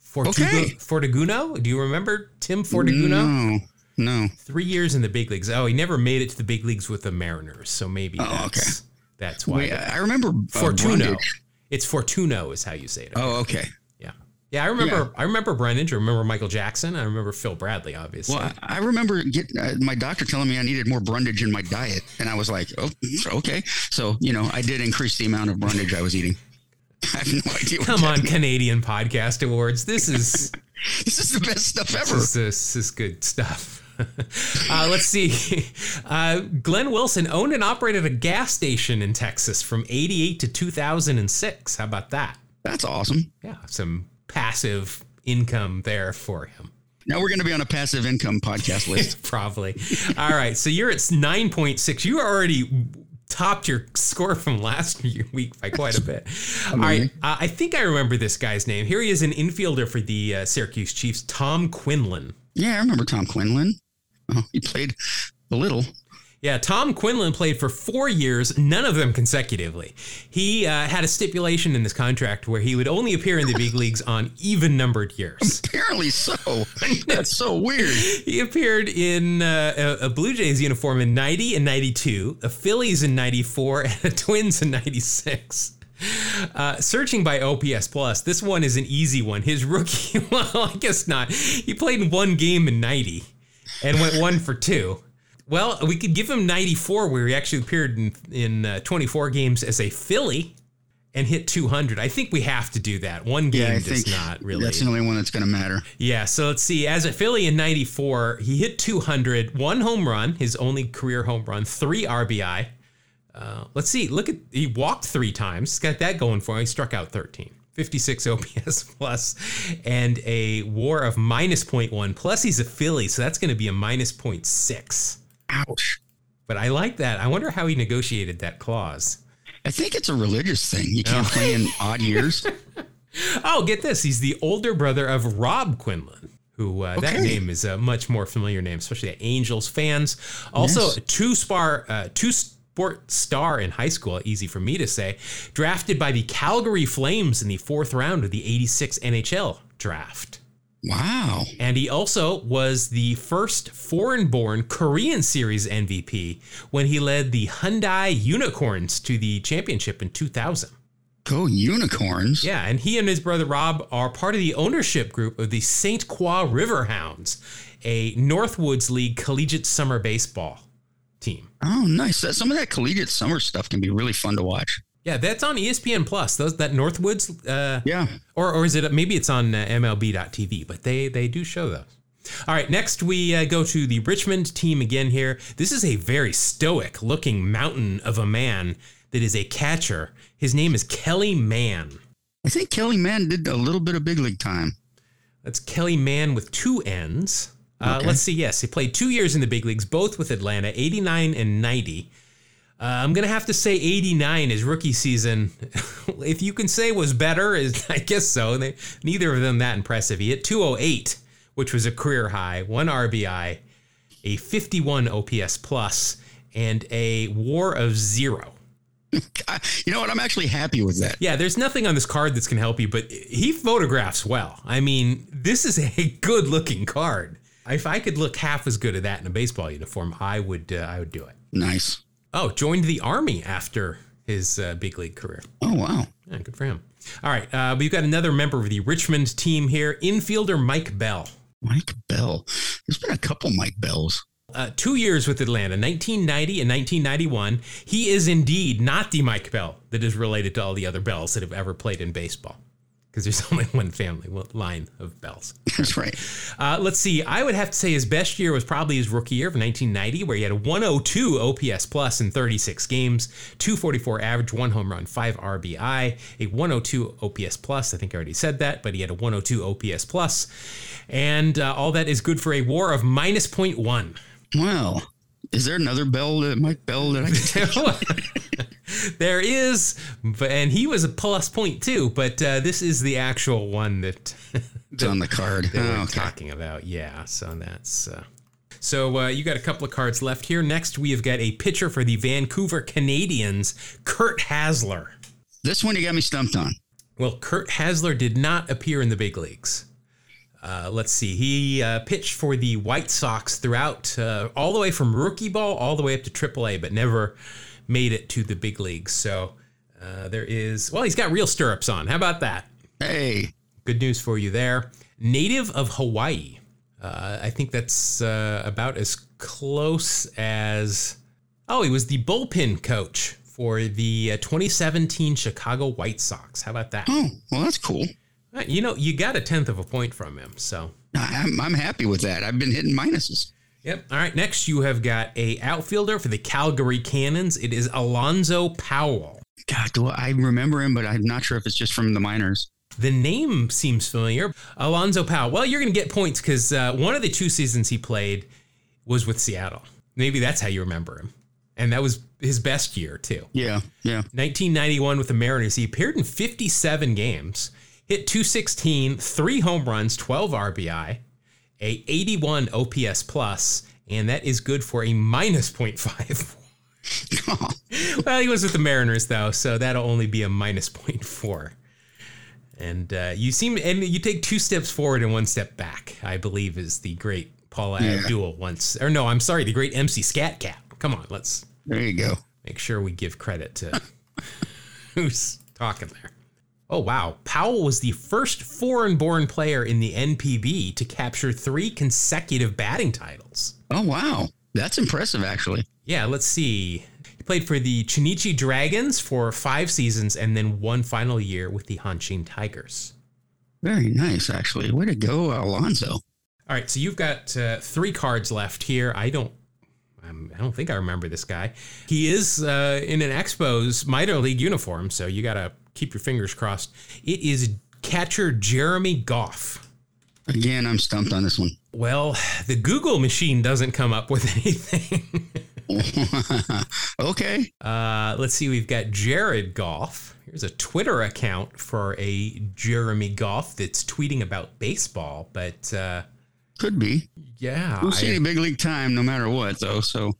Fortugo- Okay. Fortuguno? Do you remember Tim Fortuguno? No, no. Three years in the big leagues. Oh, he never made it to the big leagues with the Mariners, so maybe Oh, that's that's why. Wait, I remember uh, Fortuno. Brundage. It's Fortuno is how you say it. Oh, okay. Yeah. I remember. Yeah. I remember Brundage. I remember Michael Jackson. I remember Phil Bradley. Obviously. Well, I, I remember get, uh, my doctor telling me I needed more Brundage in my diet, and I was like, "Oh, okay." So you know, I did increase the amount of Brundage I was eating. I have no idea. What Come on, Canadian Podcast Awards. This is This is the best stuff ever. this, this is good stuff. uh, let's see. Uh, Glenn Wilson owned and operated a gas station in Texas from '88 to 2006. How about that? That's awesome. Yeah, some passive income there for him. Now we're going to be on a passive income podcast list. Probably. All right. So you're at 9.6. You already topped your score from last week by quite a bit. All right. Uh, I think I remember this guy's name. Here he is, an infielder for the uh, Syracuse Chiefs, Tom Quinlan. yeah, I remember Tom Quinlan. Oh, he played a little. Yeah, Tom Quinlan played for four years, none of them consecutively. He uh, had a stipulation in his contract where he would only appear in the big leagues on even numbered years. Apparently so. That's so weird. He appeared in uh, a, a Blue Jays uniform in 90 and 92, a Phillies in 94, and a Twins in 96. Uh, searching by OPS Plus, this one is an easy one. His rookie, well, I guess not. He played in one game in 90 and went one for two. Well, we could give him 94, where he actually appeared in, in uh, 24 games as a Philly and hit 200. I think we have to do that. One game Yeah, I does think not really. that's the only one that's going to matter. Yeah, so let's see. As a Philly in 94, he hit 200, one home run, his only career home run, three RBI. Uh, let's see. Look at he walked three times. He's got that going for him. He struck out 13. 56 OPS plus and a war of minus 0.1. Plus, he's a Philly, so that's going to be a minus 0.6. Ouch. But I like that. I wonder how he negotiated that clause. I think it's a religious thing. You can't play in odd years. Oh, get this. He's the older brother of Rob Quinlan, who uh, that name is a much more familiar name, especially to Angels fans. Also, Yes. two spar, uh, two sport star in high school, easy for me to say, drafted by the Calgary Flames in the fourth round of the 86 NHL draft. Wow. And he also was the first foreign born Korean Series MVP when he led the Hyundai Unicorns to the championship in 2000. Go unicorns. Yeah, and he and his brother Rob are part of the ownership group of the St. Croix Riverhounds, a Northwoods League collegiate summer baseball team. Oh, nice. Some of that collegiate summer stuff can be really fun to watch. Yeah, that's on ESPN Plus. Those that Northwoods, uh, Yeah. or or is it maybe it's on uh, MLB.TV? But they they do show those. All right, next we uh, go to the Richmond team again here. This is a very stoic looking mountain of a man that is a catcher. His name is Kelly Mann. I think Kelly Mann did a little bit of big league time. That's Kelly Mann with two N's. Uh, Okay. Let's see. Yes, he played two years in the big leagues, both with Atlanta, 89 and 90. Uh, I'm going to have to say 89, is rookie season, if you can say was better, is I guess so. They, neither of them that impressive. He hit 208, which was a career high, one RBI, a 51 OPS plus, and a war of zero. You know what? I'm actually happy with that. Yeah, there's nothing on this card that's going to help you, but he photographs well. I mean, this is a good looking card. If I could look half as good at that in a baseball uniform, I would. Uh, I would do it. Nice. Oh, joined the army after his uh, big league career. Oh, wow. Yeah, good for him. All right, uh, we've got another member of the Richmond team here, infielder Mike Bell. Mike Bell. There's been a couple Mike Bells. Uh, two years with Atlanta, 1990 and 1991. He is indeed not the Mike Bell that is related to all the other Bells that have ever played in baseball, because there's only one family one line of Bells. That's right. Uh, let's see. I would have to say his best year was probably his rookie year of 1990, where he had a 102 OPS plus in 36 games, 244 average, one home run, five RBI, a 102 OPS plus. I think I already said that, but he had a 102 OPS plus, and uh, all that is good for a WAR of minus 0.1. Well, is there another Bell, that Mike Bell that I can tell? there is, but and he was a plus point too, but uh, this is the actual one that It's on the card. that we're Oh, okay. talking about. Yeah, so that's uh, so uh, you got a couple of cards left here. Next, we have got a pitcher for the Vancouver Canadians, Curt Hasler. This one you got me stumped on. Well, Curt Hasler did not appear in the big leagues. Uh, let's see. He uh, pitched for the White Sox throughout, uh, all the way from rookie ball all the way up to AAA, but never made it to the big leagues. So uh, there is, well, he's got real stirrups on. How about that? Hey, Good news for you there. Native of Hawaii. Uh, I think that's uh, about as close as. Oh, he was the bullpen coach for the uh, 2017 Chicago White Sox. How about that? oh, well, that's cool. You know, you got a tenth of a point from him. So, I'm, I'm happy with that. I've been hitting minuses. yep. All right. Next, you have got a outfielder for the Calgary Cannons. It is Alonzo Powell. God, do I, I remember him, but I'm not sure if it's just from the minors. The name seems familiar. Alonzo Powell. Well, you're going to get points because uh, one of the two seasons he played was with Seattle. Maybe that's how you remember him. And that was his best year, too. Yeah, yeah. 1991 with the Mariners. He appeared in 57 games, hit 216, three home runs, 12 RBI, a 81 OPS plus, and that is good for a minus 0.5. well, he was with the Mariners though, so that'll only be a minus 0.4. And uh, you seem, and you take two steps forward and one step back. I believe is the great Paula Yeah. Abdul once, or no, I'm sorry, the great MC Scat Cat. Come on, let's there you go. make sure we give credit to who's talking there. Oh, wow. Powell was the first foreign born player in the NPB to capture three consecutive batting titles. Oh, wow. That's impressive, actually. Yeah, let's see. He played for the Chunichi Dragons for five seasons and then one final year with the Hanshin Tigers. Very nice, actually. Way to go, Alonzo. All right, so you've got uh, three cards left here. I don't, um, I don't think I remember this guy. He is uh, in an Expos minor league uniform, so you got to keep your fingers crossed. It is catcher Jeremy Goff. Again, I'm stumped on this one. Well, the Google machine doesn't come up with anything. okay. Uh, let's see. We've got Jared Goff. Here's a Twitter account for a Jeremy Goff that's tweeting about baseball. But uh, Could be. yeah, We'll see I- any big league time no matter what, though. So,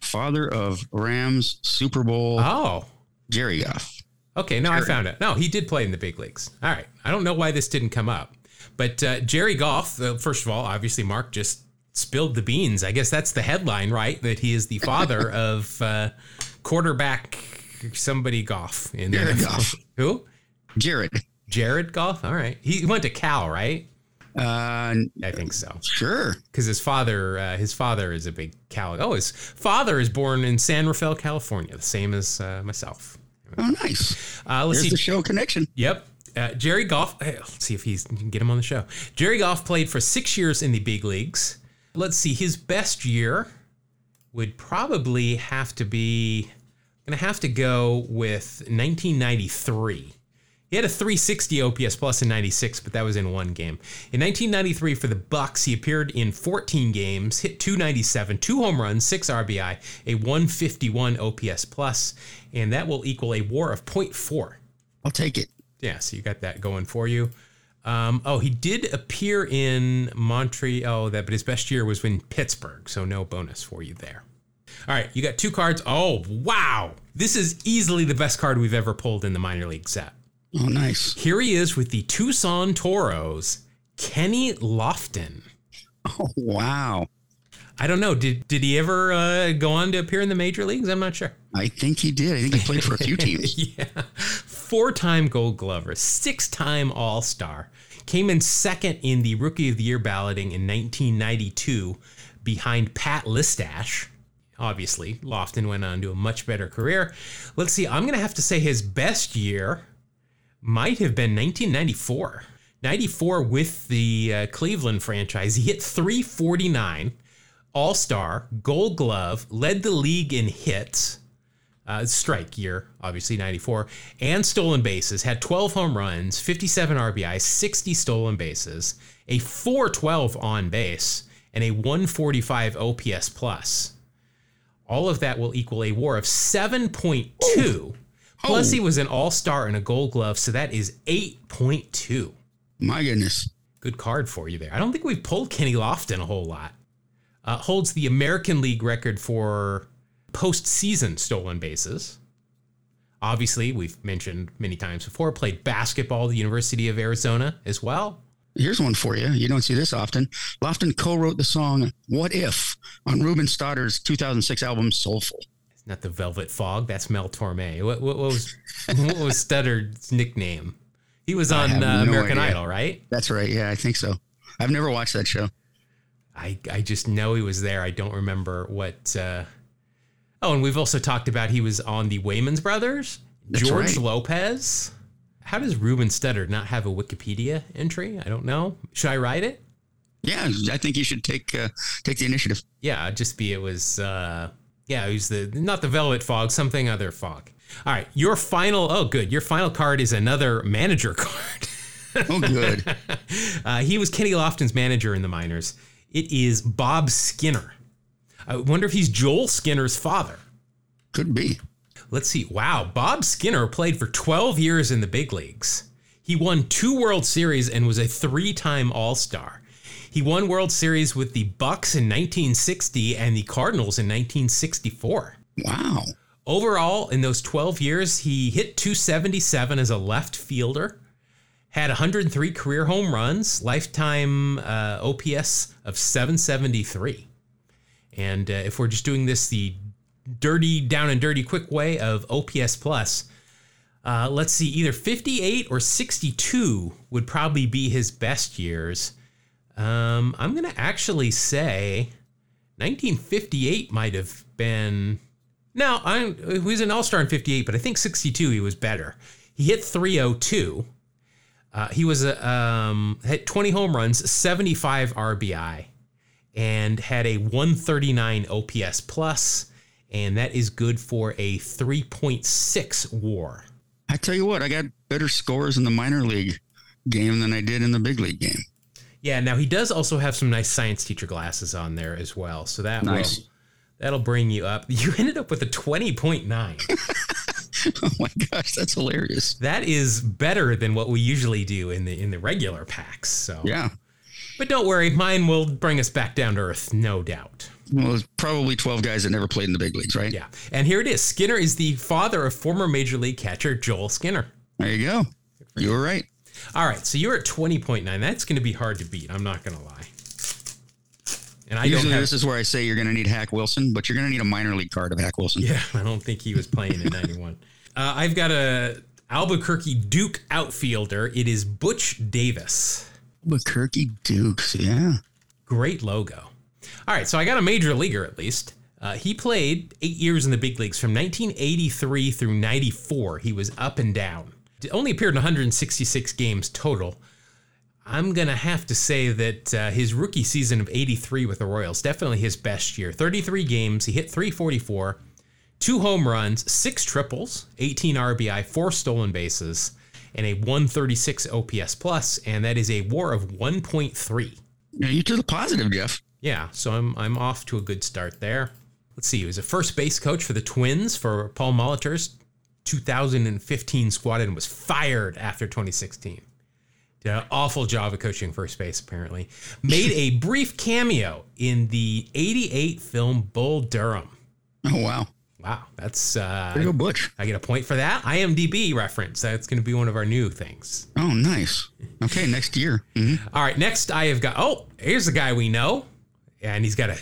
father of Rams Super Bowl, oh, Jerry Goff. Okay, no, I found it. No, he did play in the big leagues. All right. I don't know why this didn't come up. But uh, Jerry Goff, uh, first of all, obviously, Mark just spilled the beans. I guess that's the headline, right? That he is the father of uh, quarterback somebody Goff. In Jared NFL. Goff. Who? Jared. Jared Goff? All right. He went to Cal, right? Uh, I think so. sure. Because his father, uh, his father is a big Cal. Oh, his father is born in San Rafael, California, the same as uh, myself. Oh, nice. Uh, let's There's see. the show connection. Yep. Uh, Jerry Goff. Hey, let's see if he's we can get him on the show. Jerry Goff played for six years in the big leagues. Let's see. His best year would probably have to be. Gonna have to go with 1993. He had a 360 OPS plus in 96, but that was in one game. In 1993 for the Bucs, he appeared in 14 games, hit 297, two home runs, six RBI, a 151 OPS plus, and that will equal a WAR of 0.4. I'll take it. Yeah, so you got that going for you. Um, oh, he did appear in Montreal. Oh, that, but his best year was in Pittsburgh, so no bonus for you there. All right, you got two cards. Oh, wow! This is easily the best card we've ever pulled in the minor league set. Oh, nice. Here he is with the Tucson Toros, Kenny Lofton. Oh, wow. I don't know. Did did he ever uh, go on to appear in the major leagues? I'm not sure. I think he did. I think he played for a few teams. yeah. Four time gold glover, six time all star. Came in second in the rookie of the year balloting in 1992 behind Pat Listach. Obviously, Lofton went on to a much better career. Let's see, I'm going to have to say his best year might have been 1994. 94 with the uh, Cleveland franchise. He hit 349, all star, gold glove, led the league in hits uh, strike year, obviously 94, and stolen bases, had 12 home runs, 57 RBI, 60 stolen bases, a 412 on base, and a 145 OPS plus. All of that will equal a war of 7.2. Plus, Oh. he was an all star and a gold glove, so that is 8.2. My goodness. Good card for you there. I don't think we've pulled Kenny Lofton a whole lot. Uh, holds the American League record for postseason stolen bases. Obviously, we've mentioned many times before, played basketball at the University of Arizona as well. Here's one for you. You don't see this often. Lofton co-wrote the song "What If" on Ruben Studdard's 2006 album "Soulful." Not the Velvet Fog, that's Mel Torme. What, what, what was what was Studdard's nickname? He was on uh, no American idea. Idol, right? That's right. Yeah, I think so. I've never watched that show. I, I just know he was there. I don't remember what. Uh... Oh, and we've also talked about he was on the Wayans Brothers. That's George right. Lopez. How does Ruben Studdard not have a Wikipedia entry? I don't know. Should I write it? Yeah, I think you should take uh, take the initiative. Yeah, just be it was. Uh, yeah, was the not the Velvet Fog, something other fog. All right, your final. Oh, good. Your final card is another manager card. Oh, good. Uh, he was Kenny Lofton's manager in the minors. It is Bob Skinner. I wonder if he's Joel Skinner's father. Could be. Let's see. Wow, Bob Skinner played for 12 years in the big leagues. He won two World Series and was a three-time All-Star. He won World Series with the Bucs in 1960 and the Cardinals in 1964. Wow. Overall, in those 12 years, he hit 277 as a left fielder, had 103 career home runs, lifetime uh, OPS of 773. And uh, if we're just doing this the dirty, down and dirty, quick way of OPS plus, uh, let's see, either 58 or 62 would probably be his best years. Um, I'm to actually say 1958 might have been. No, I, he was an All Star in 58, but I think 62 he was better. He hit 302. Uh, he was a um, hit 20 home runs, 75 RBI, and had a 139 OPS plus, and that is good for a 3.6 WAR. I tell you what, I got better scores in the minor league game than I did in the big league game. Yeah, now he does also have some nice science teacher glasses on there as well, so that Nice. will That'll bring you up. You ended up with a 20.9. Oh my gosh, that's hilarious. that is better than what we usually do in the in the regular packs. So Yeah. But don't worry, mine will bring us back down to earth, no doubt. Well, it's probably 12 guys that never played in the big leagues, right? Yeah. And here it is. Skinner is the father of former major league catcher Joel Skinner. There you go. You were right. All right, so you're at 20.9. That's going to be hard to beat. I'm not going to lie. And I Usually, don't have, this is where I say you're going to need Hack Wilson, but you're going to need a minor league card of Hack Wilson. Yeah, I don't think he was playing in 91. Uh, I've got a Albuquerque Duke outfielder. It is Butch Davis. Albuquerque Dukes. Yeah. Great logo. All right, so I got a major leaguer at least. Uh, he played eight years in the big leagues from 1983 through 94. He was up and down. Only appeared in 166 games total. I'm going to have to say that uh, his rookie season of 83 with the Royals, definitely his best year. 33 games, he hit 344, two home runs, six triples, 18 RBI, four stolen bases, and a 136 OPS plus, and that is a WAR of 1.3. yeah you to the positive, Jeff. Yeah, so I'm I'm off to a good start there. Let's see, he was a first base coach for the Twins for Paul Molitor's 2015 squad and was fired after 2016. Did an awful job of coaching first base, apparently. Made a brief cameo in the 88 film Bull Durham. Oh, wow. Wow, that's uh, There go, Butch. I get a point for that. IMDb reference. That's going to be one of our new things. Oh, nice. Okay, next year. Mhm. All right, next I have got. Oh, here's a guy we know, and he's got a.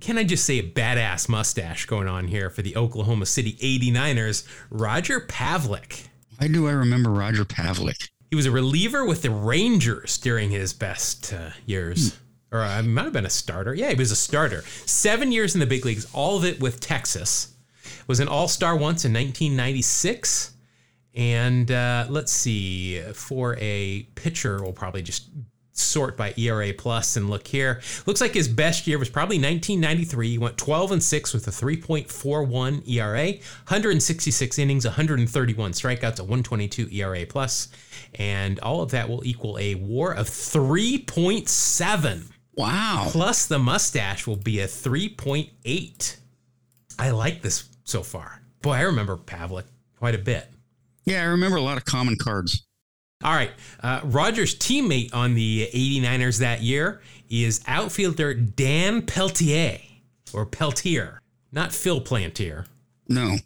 Can I just say a badass mustache going on here for the Oklahoma City 89ers? Roger Pavlik. Why do I remember Roger Pavlik? He was a reliever with the Rangers during his best uh, years. Or I might have been a starter. Yeah, he was a starter. Seven years in the big leagues, all of it with Texas. Was an all star once in 1996. And uh, let's see, for a pitcher, we'll probably just sort by ERA plus and look here. Looks like his best year was probably 1993. He went 12 and 6 with a 3.41 ERA, 166 innings, 131 strikeouts, a 122 ERA plus, and all of that will equal a WAR of 3.7. Wow. Plus the mustache will be a 3.8. I like this so far. Boy, I remember Pavlik quite a bit. Yeah, I remember a lot of common cards. All right. Uh, Rogers' teammate on the 89ers that year is outfielder Dan Peltier, or Peltier, not Phil Plantier. No.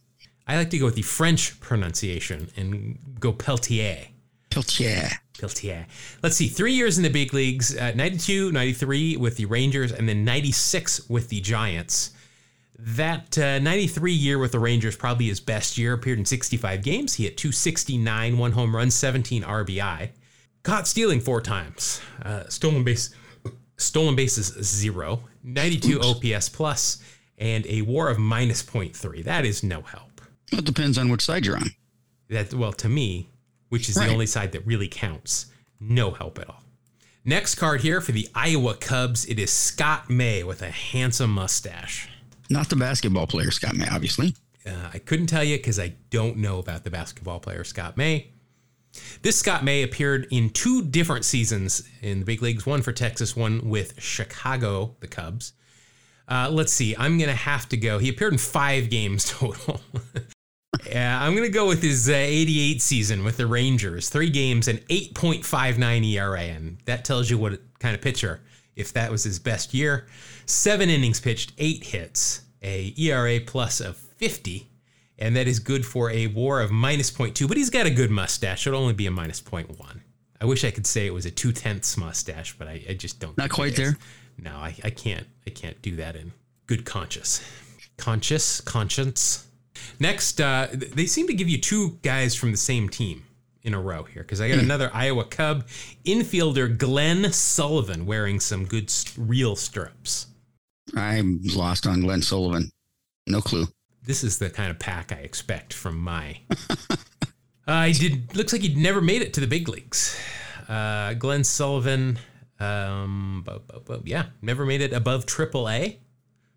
I like to go with the French pronunciation and go Peltier. Peltier. Peltier. Let's see, three years in the big leagues uh, 92, 93 with the Rangers, and then 96 with the Giants. That uh, 93 year with the Rangers, probably his best year, appeared in 65 games. He hit 269, one home run, 17 RBI. Caught stealing four times. Uh, stolen base, stolen bases zero. 92 OPS plus, and a WAR of minus 0.3. That is no help. Well, it depends on which side you're on. That well, to me, which is Right. the only side that really counts, no help at all. Next card here for the Iowa Cubs, it is Scott May with a handsome mustache. Not the basketball player, Scott May, obviously. Uh, I couldn't tell you because I don't know about the basketball player Scott May. This Scott May appeared in two different seasons in the big leagues, one for Texas, one with Chicago, the Cubs. Uh, let's see, I'm going to have to go. He appeared in five games total. yeah, I'm going to go with his uh, 88 season with the Rangers, three games and 8.59 ERA. And that tells you what kind of pitcher, if that was his best year. Seven innings pitched, eight hits, a ERA plus of 50 and that is good for a war of minus 0.2. But he's got a good mustache. It'll only be a minus 0.1. I wish I could say it was a two tenths mustache, but I, I just don't. Not think quite there. No, I, I can't. I can't do that in good conscience. Conscious conscience. Next, uh, they seem to give you two guys from the same team in a row here because I got another Iowa Cub infielder Glenn Sullivan wearing some good st- real stirrups. I'm lost on Glenn Sullivan. No clue. this is the kind of pack I expect from my. I did. Looks like he'd never made it to the big leagues. Uh, Glenn Sullivan, um, yeah, never made it above Triple A.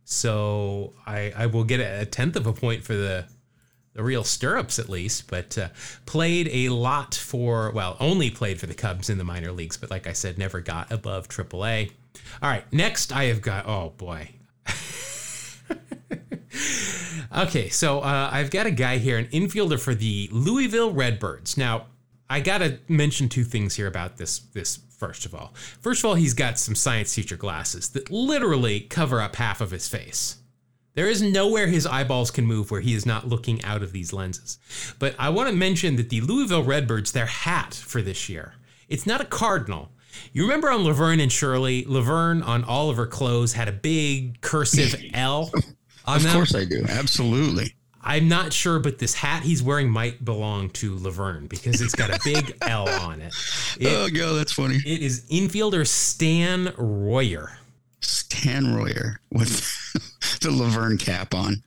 So I, I will get a tenth of a point for the the real stirrups at least. But uh, played a lot for well, only played for the Cubs in the minor leagues. But like I said, never got above Triple A. All right, next I have got. Oh boy. Okay, so uh, I've got a guy here, an infielder for the Louisville Redbirds. Now, I gotta mention two things here about this. This first of all, first of all, he's got some science teacher glasses that literally cover up half of his face. There is nowhere his eyeballs can move where he is not looking out of these lenses. But I want to mention that the Louisville Redbirds, their hat for this year, it's not a cardinal. You remember on Laverne and Shirley, Laverne on all of her clothes had a big cursive L on Of them. course I do. Absolutely. I'm not sure, but this hat he's wearing might belong to Laverne because it's got a big L on it. It, oh, yeah, that's funny. it is infielder Stan Royer. Stan Royer with the Laverne cap on.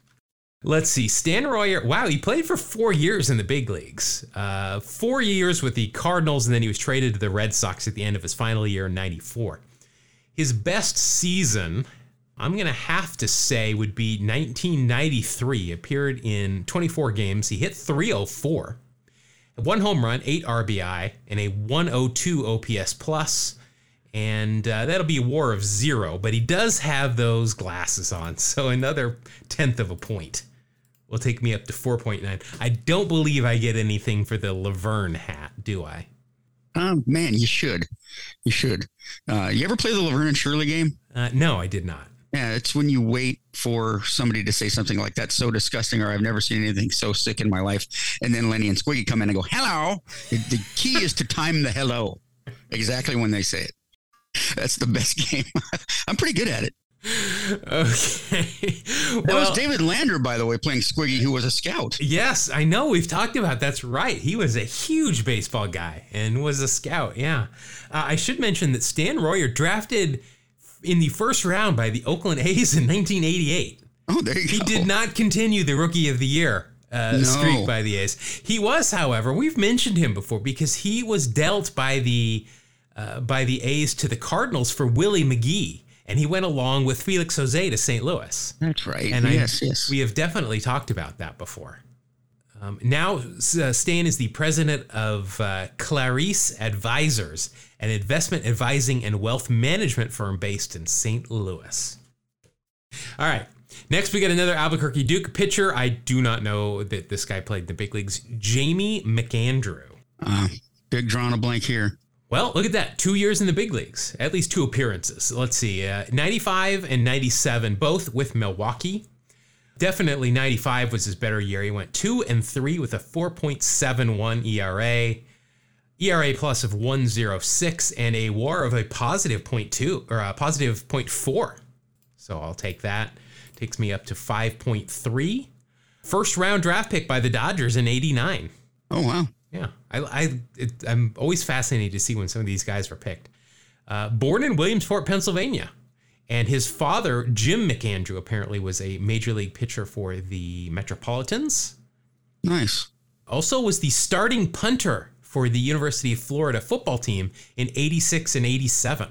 Let's see. Stan Royer, wow, he played for four years in the big leagues. Uh, four years with the Cardinals, and then he was traded to the Red Sox at the end of his final year in 94. His best season, I'm going to have to say, would be 1993. He appeared in 24 games. He hit 304, one home run, eight RBI, and a 102 OPS plus. And uh, that'll be a war of zero, but he does have those glasses on. So another tenth of a point will take me up to 4.9. I don't believe I get anything for the Laverne hat, do I? Um, man, you should. You should. Uh, you ever play the Laverne and Shirley game? Uh, no, I did not. Yeah, it's when you wait for somebody to say something like that's so disgusting, or I've never seen anything so sick in my life. And then Lenny and Squiggy come in and go, hello. The, the key is to time the hello exactly when they say it. That's the best game. I'm pretty good at it. Okay. That was David Lander, by the way, playing Squiggy, who was a scout. yes, I know. We've talked about that's right. He was a huge baseball guy and was a scout. Yeah. Uh, I should mention that Stan Royer drafted in the first round by the Oakland A's in 1988. Oh, there you He go. did not continue the rookie of the year uh, No. streak by the A's. He was, however, we've mentioned him before because he was dealt by the uh, by the A's to the Cardinals for Willie McGee, and he went along with Felix Jose to St. Louis. That's right. And yes, I, yes. we have definitely talked about that before. Um, now, uh, Stan is the president of uh, Clarice Advisors, an investment advising and wealth management firm based in St. Louis. All right. Next, we got another Albuquerque Duke pitcher. I do not know that this guy played in the big leagues. Jamie McAndrew. uh, big drawing a blank here. Well, look at that. Two years in the big leagues, at least two appearances. Let's see. Uh, 95 and 97, both with Milwaukee. Definitely 95 was his better year. He went 2 and 3 with a 4.71 ERA, ERA plus of 106, and a war of a positive 0.2 or a positive 0.4. So I'll take that. Takes me up to 5.3. First round draft pick by the Dodgers in 89. Oh, wow. Yeah, I, I it, I'm always fascinated to see when some of these guys were picked. Uh, born in Williamsport, Pennsylvania, and his father Jim McAndrew apparently was a major league pitcher for the Metropolitans. Nice. Also, was the starting punter for the University of Florida football team in '86 and '87.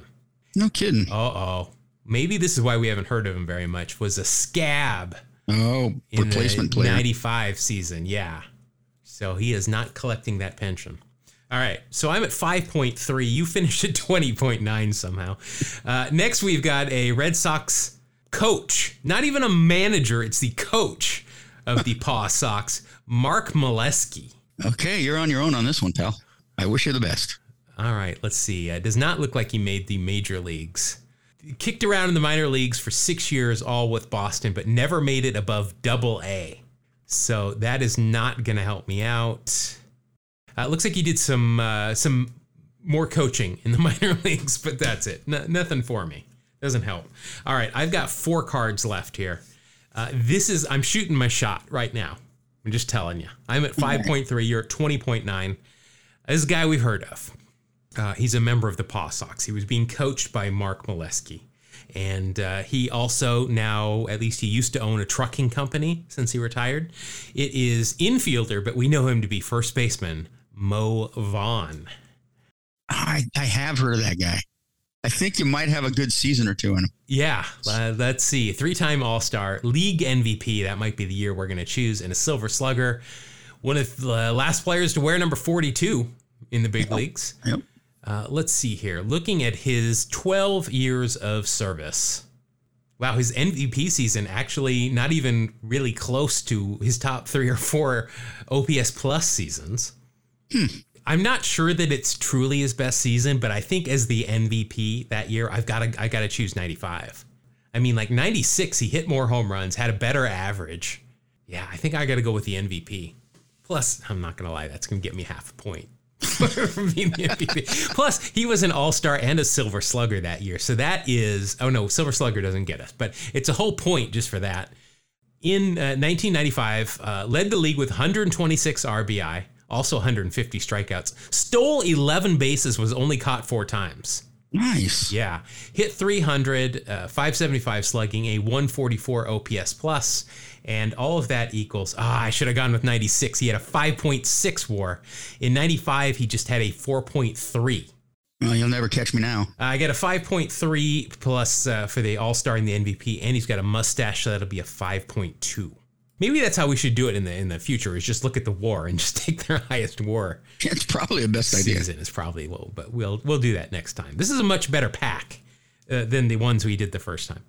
No kidding. Uh oh, maybe this is why we haven't heard of him very much. Was a scab Oh, in replacement the player. 95 season. Yeah. So he is not collecting that pension. All right. So I'm at 5.3. You finished at 20.9 somehow. Uh, next, we've got a Red Sox coach, not even a manager, it's the coach of the Paw Sox, Mark Molesky. Okay, you're on your own on this one, pal. I wish you the best. All right, let's see. Uh, does not look like he made the major leagues. Kicked around in the minor leagues for six years, all with Boston, but never made it above double A. So that is not going to help me out. Uh, it looks like he did some uh, some more coaching in the minor leagues, but that's it. No, nothing for me. Doesn't help. All right, I've got four cards left here. Uh, this is I'm shooting my shot right now. I'm just telling you. I'm at 5.3. You're at 20.9. This guy we've heard of. Uh, he's a member of the Paw Sox. He was being coached by Mark Molesky. And uh, he also now, at least he used to own a trucking company since he retired. It is infielder, but we know him to be first baseman, Mo Vaughn. I, I have heard of that guy. I think you might have a good season or two in him. Yeah, uh, let's see. Three time All Star, league MVP. That might be the year we're going to choose. And a Silver Slugger. One of the last players to wear number 42 in the big leagues. Yep. Uh, let's see here. Looking at his 12 years of service, Wow, his MVP season actually not even really close to his top three or four OPS plus seasons. I'm not sure that it's truly his best season, but I think as the MVP that year, I've got to I got to choose 95. I mean, like 96, he hit more home runs, had a better average. Yeah, I think I got to go with the MVP. Plus, I'm not gonna lie, that's gonna get me half a point. For being the MVP. Plus, he was an All Star and a Silver Slugger that year, so that is oh no, Silver Slugger doesn't get us, but it's a whole point just for that. In uh, 1995, uh, led the league with 126 RBI, also 150 strikeouts, stole 11 bases, was only caught four times. Nice. Yeah, hit 300, uh, 575 slugging, a 144 OPS plus, and all of that equals. Ah, I should have gone with 96. He had a 5.6 WAR. In 95, he just had a 4.3. Well, you'll never catch me now. I got a 5.3 plus uh, for the All Star and the MVP, and he's got a mustache, so that'll be a 5.2. Maybe that's how we should do it in the in the future. Is just look at the WAR and just take their highest WAR It's probably the best idea. season. Is probably well, but we'll we'll do that next time. This is a much better pack uh, than the ones we did the first time.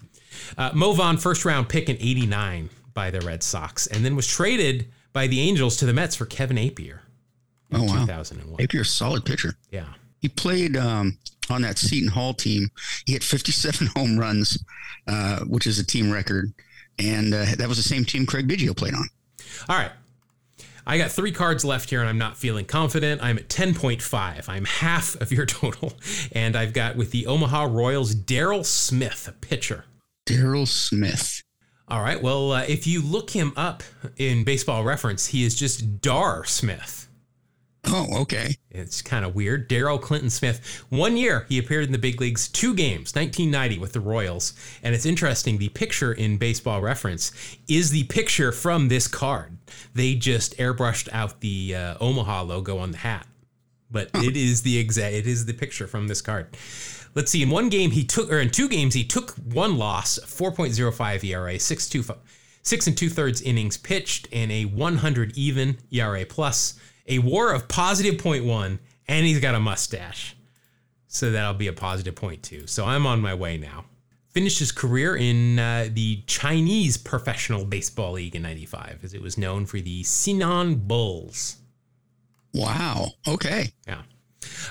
Uh, Mo Vaughn, first round pick in '89 by the Red Sox, and then was traded by the Angels to the Mets for Kevin Appier in Oh, wow. 2001. Appier's solid pitcher. Yeah. He played um, on that Seton Hall team. He hit 57 home runs, uh, which is a team record. And uh, that was the same team Craig Biggio played on. All right. I got three cards left here and I'm not feeling confident. I'm at 10.5. I'm half of your total. And I've got with the Omaha Royals, Daryl Smith, a pitcher. Daryl Smith. All right. Well, uh, if you look him up in baseball reference, he is just Dar Smith. Oh, okay. It's kind of weird. Daryl Clinton Smith. One year he appeared in the big leagues, two games, 1990 with the Royals. And it's interesting. The picture in baseball reference is the picture from this card. They just airbrushed out the uh, Omaha logo on the hat, but it is the exact. It is the picture from this card. Let's see. In one game he took, or in two games he took one loss, 4.05 ERA, six two six and two thirds innings pitched, and a 100 even ERA plus, a WAR of positive 0.1, and he's got a mustache, so that'll be a positive 0.2. So I'm on my way now. Finished his career in uh, the Chinese Professional Baseball League in '95, as it was known for the Sinon Bulls. Wow. Okay. Yeah.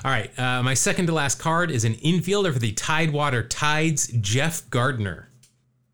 All right. Uh, my second to last card is an infielder for the Tidewater Tides, Jeff Gardner.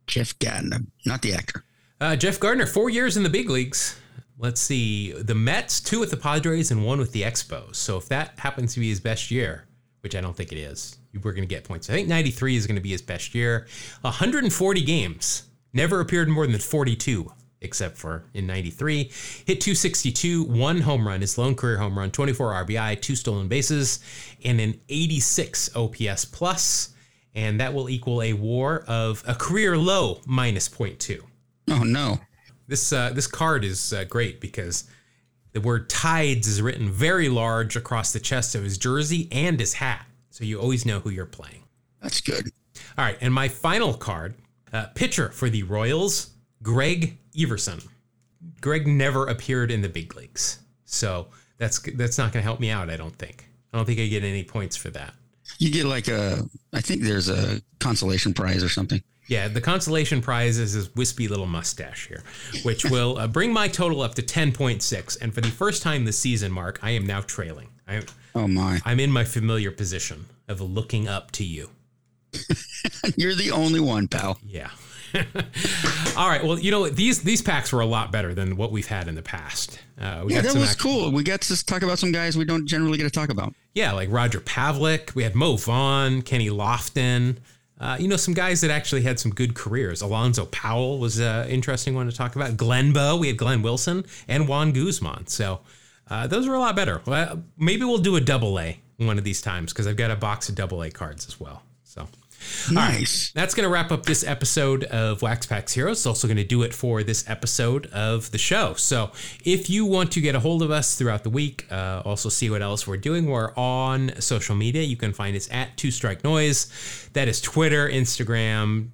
Jeff Gardner, not the actor. Uh, Jeff Gardner, four years in the big leagues. Let's see. The Mets, two with the Padres and one with the Expos. So if that happens to be his best year, which I don't think it is, we're going to get points. I think 93 is going to be his best year. 140 games. Never appeared in more than 42, except for in 93. Hit 262, one home run, his lone career home run, 24 RBI, two stolen bases, and an 86 OPS plus, And that will equal a war of a career low minus 0.2. Oh, no. This uh, this card is uh, great because the word tides is written very large across the chest of his jersey and his hat, so you always know who you're playing. That's good. All right, and my final card, uh, pitcher for the Royals, Greg Everson. Greg never appeared in the big leagues, so that's that's not going to help me out. I don't think. I don't think I get any points for that. You get like a, I think there's a consolation prize or something. Yeah, the consolation prize is his wispy little mustache here, which will uh, bring my total up to 10.6. And for the first time this season, Mark, I am now trailing. I, Oh, my. I'm in my familiar position of looking up to you. You're the only one, pal. Yeah. All right. Well, you know these these packs were a lot better than what we've had in the past. Uh, we Yeah, that some was cool. We got to talk about some guys we don't generally get to talk about. Yeah, like Roger Pavlik. We had Mo Vaughn, Kenny Lofton. Uh, you know, some guys that actually had some good careers. Alonzo Powell was an interesting one to talk about. Glenn Bow. We had Glenn Wilson and Juan Guzman. So uh, those were a lot better. Well, maybe we'll do a double A one of these times because I've got a box of double A cards as well. So. Nice. That's going to wrap up this episode of Wax Packs Heroes. It's also going to do it for this episode of the show. So, if you want to get a hold of us throughout the week, uh, also see what else we're doing, we're on social media. You can find us at Two Strike Noise. That is Twitter, Instagram,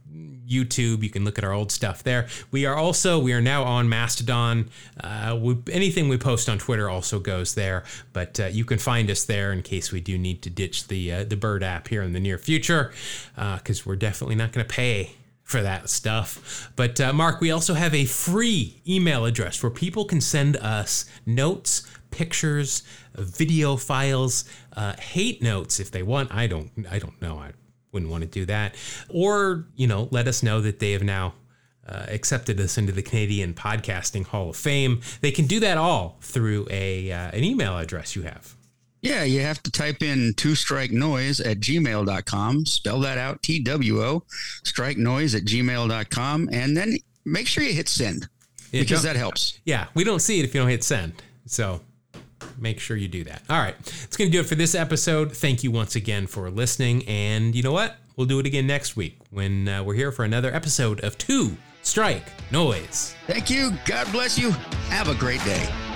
YouTube. You can look at our old stuff there. We are also we are now on Mastodon. Uh, we, anything we post on Twitter also goes there, but uh, you can find us there in case we do need to ditch the uh, the Bird app here in the near future, because we're definitely not going to pay for that stuff. But uh, Mark, we also have a free email address where people can send us notes, pictures, video files, uh, hate notes if they want. I don't. I don't know. I wouldn't want to do that. Or you know, let us know that they have now uh, accepted us into the Canadian Podcasting Hall of Fame. They can do that all through a uh, an email address you have. Yeah, you have to type in two strike noise at gmail.com. Spell that out T W O, strike noise at gmail.com. And then make sure you hit send Yeah, because that helps. Yeah, we don't see it if you don't hit send. So make sure you do that. All right. It's going to do it for this episode. Thank you once again for listening. And you know what? We'll do it again next week when uh, we're here for another episode of Two Strike Noise. Thank you. God bless you. Have a great day.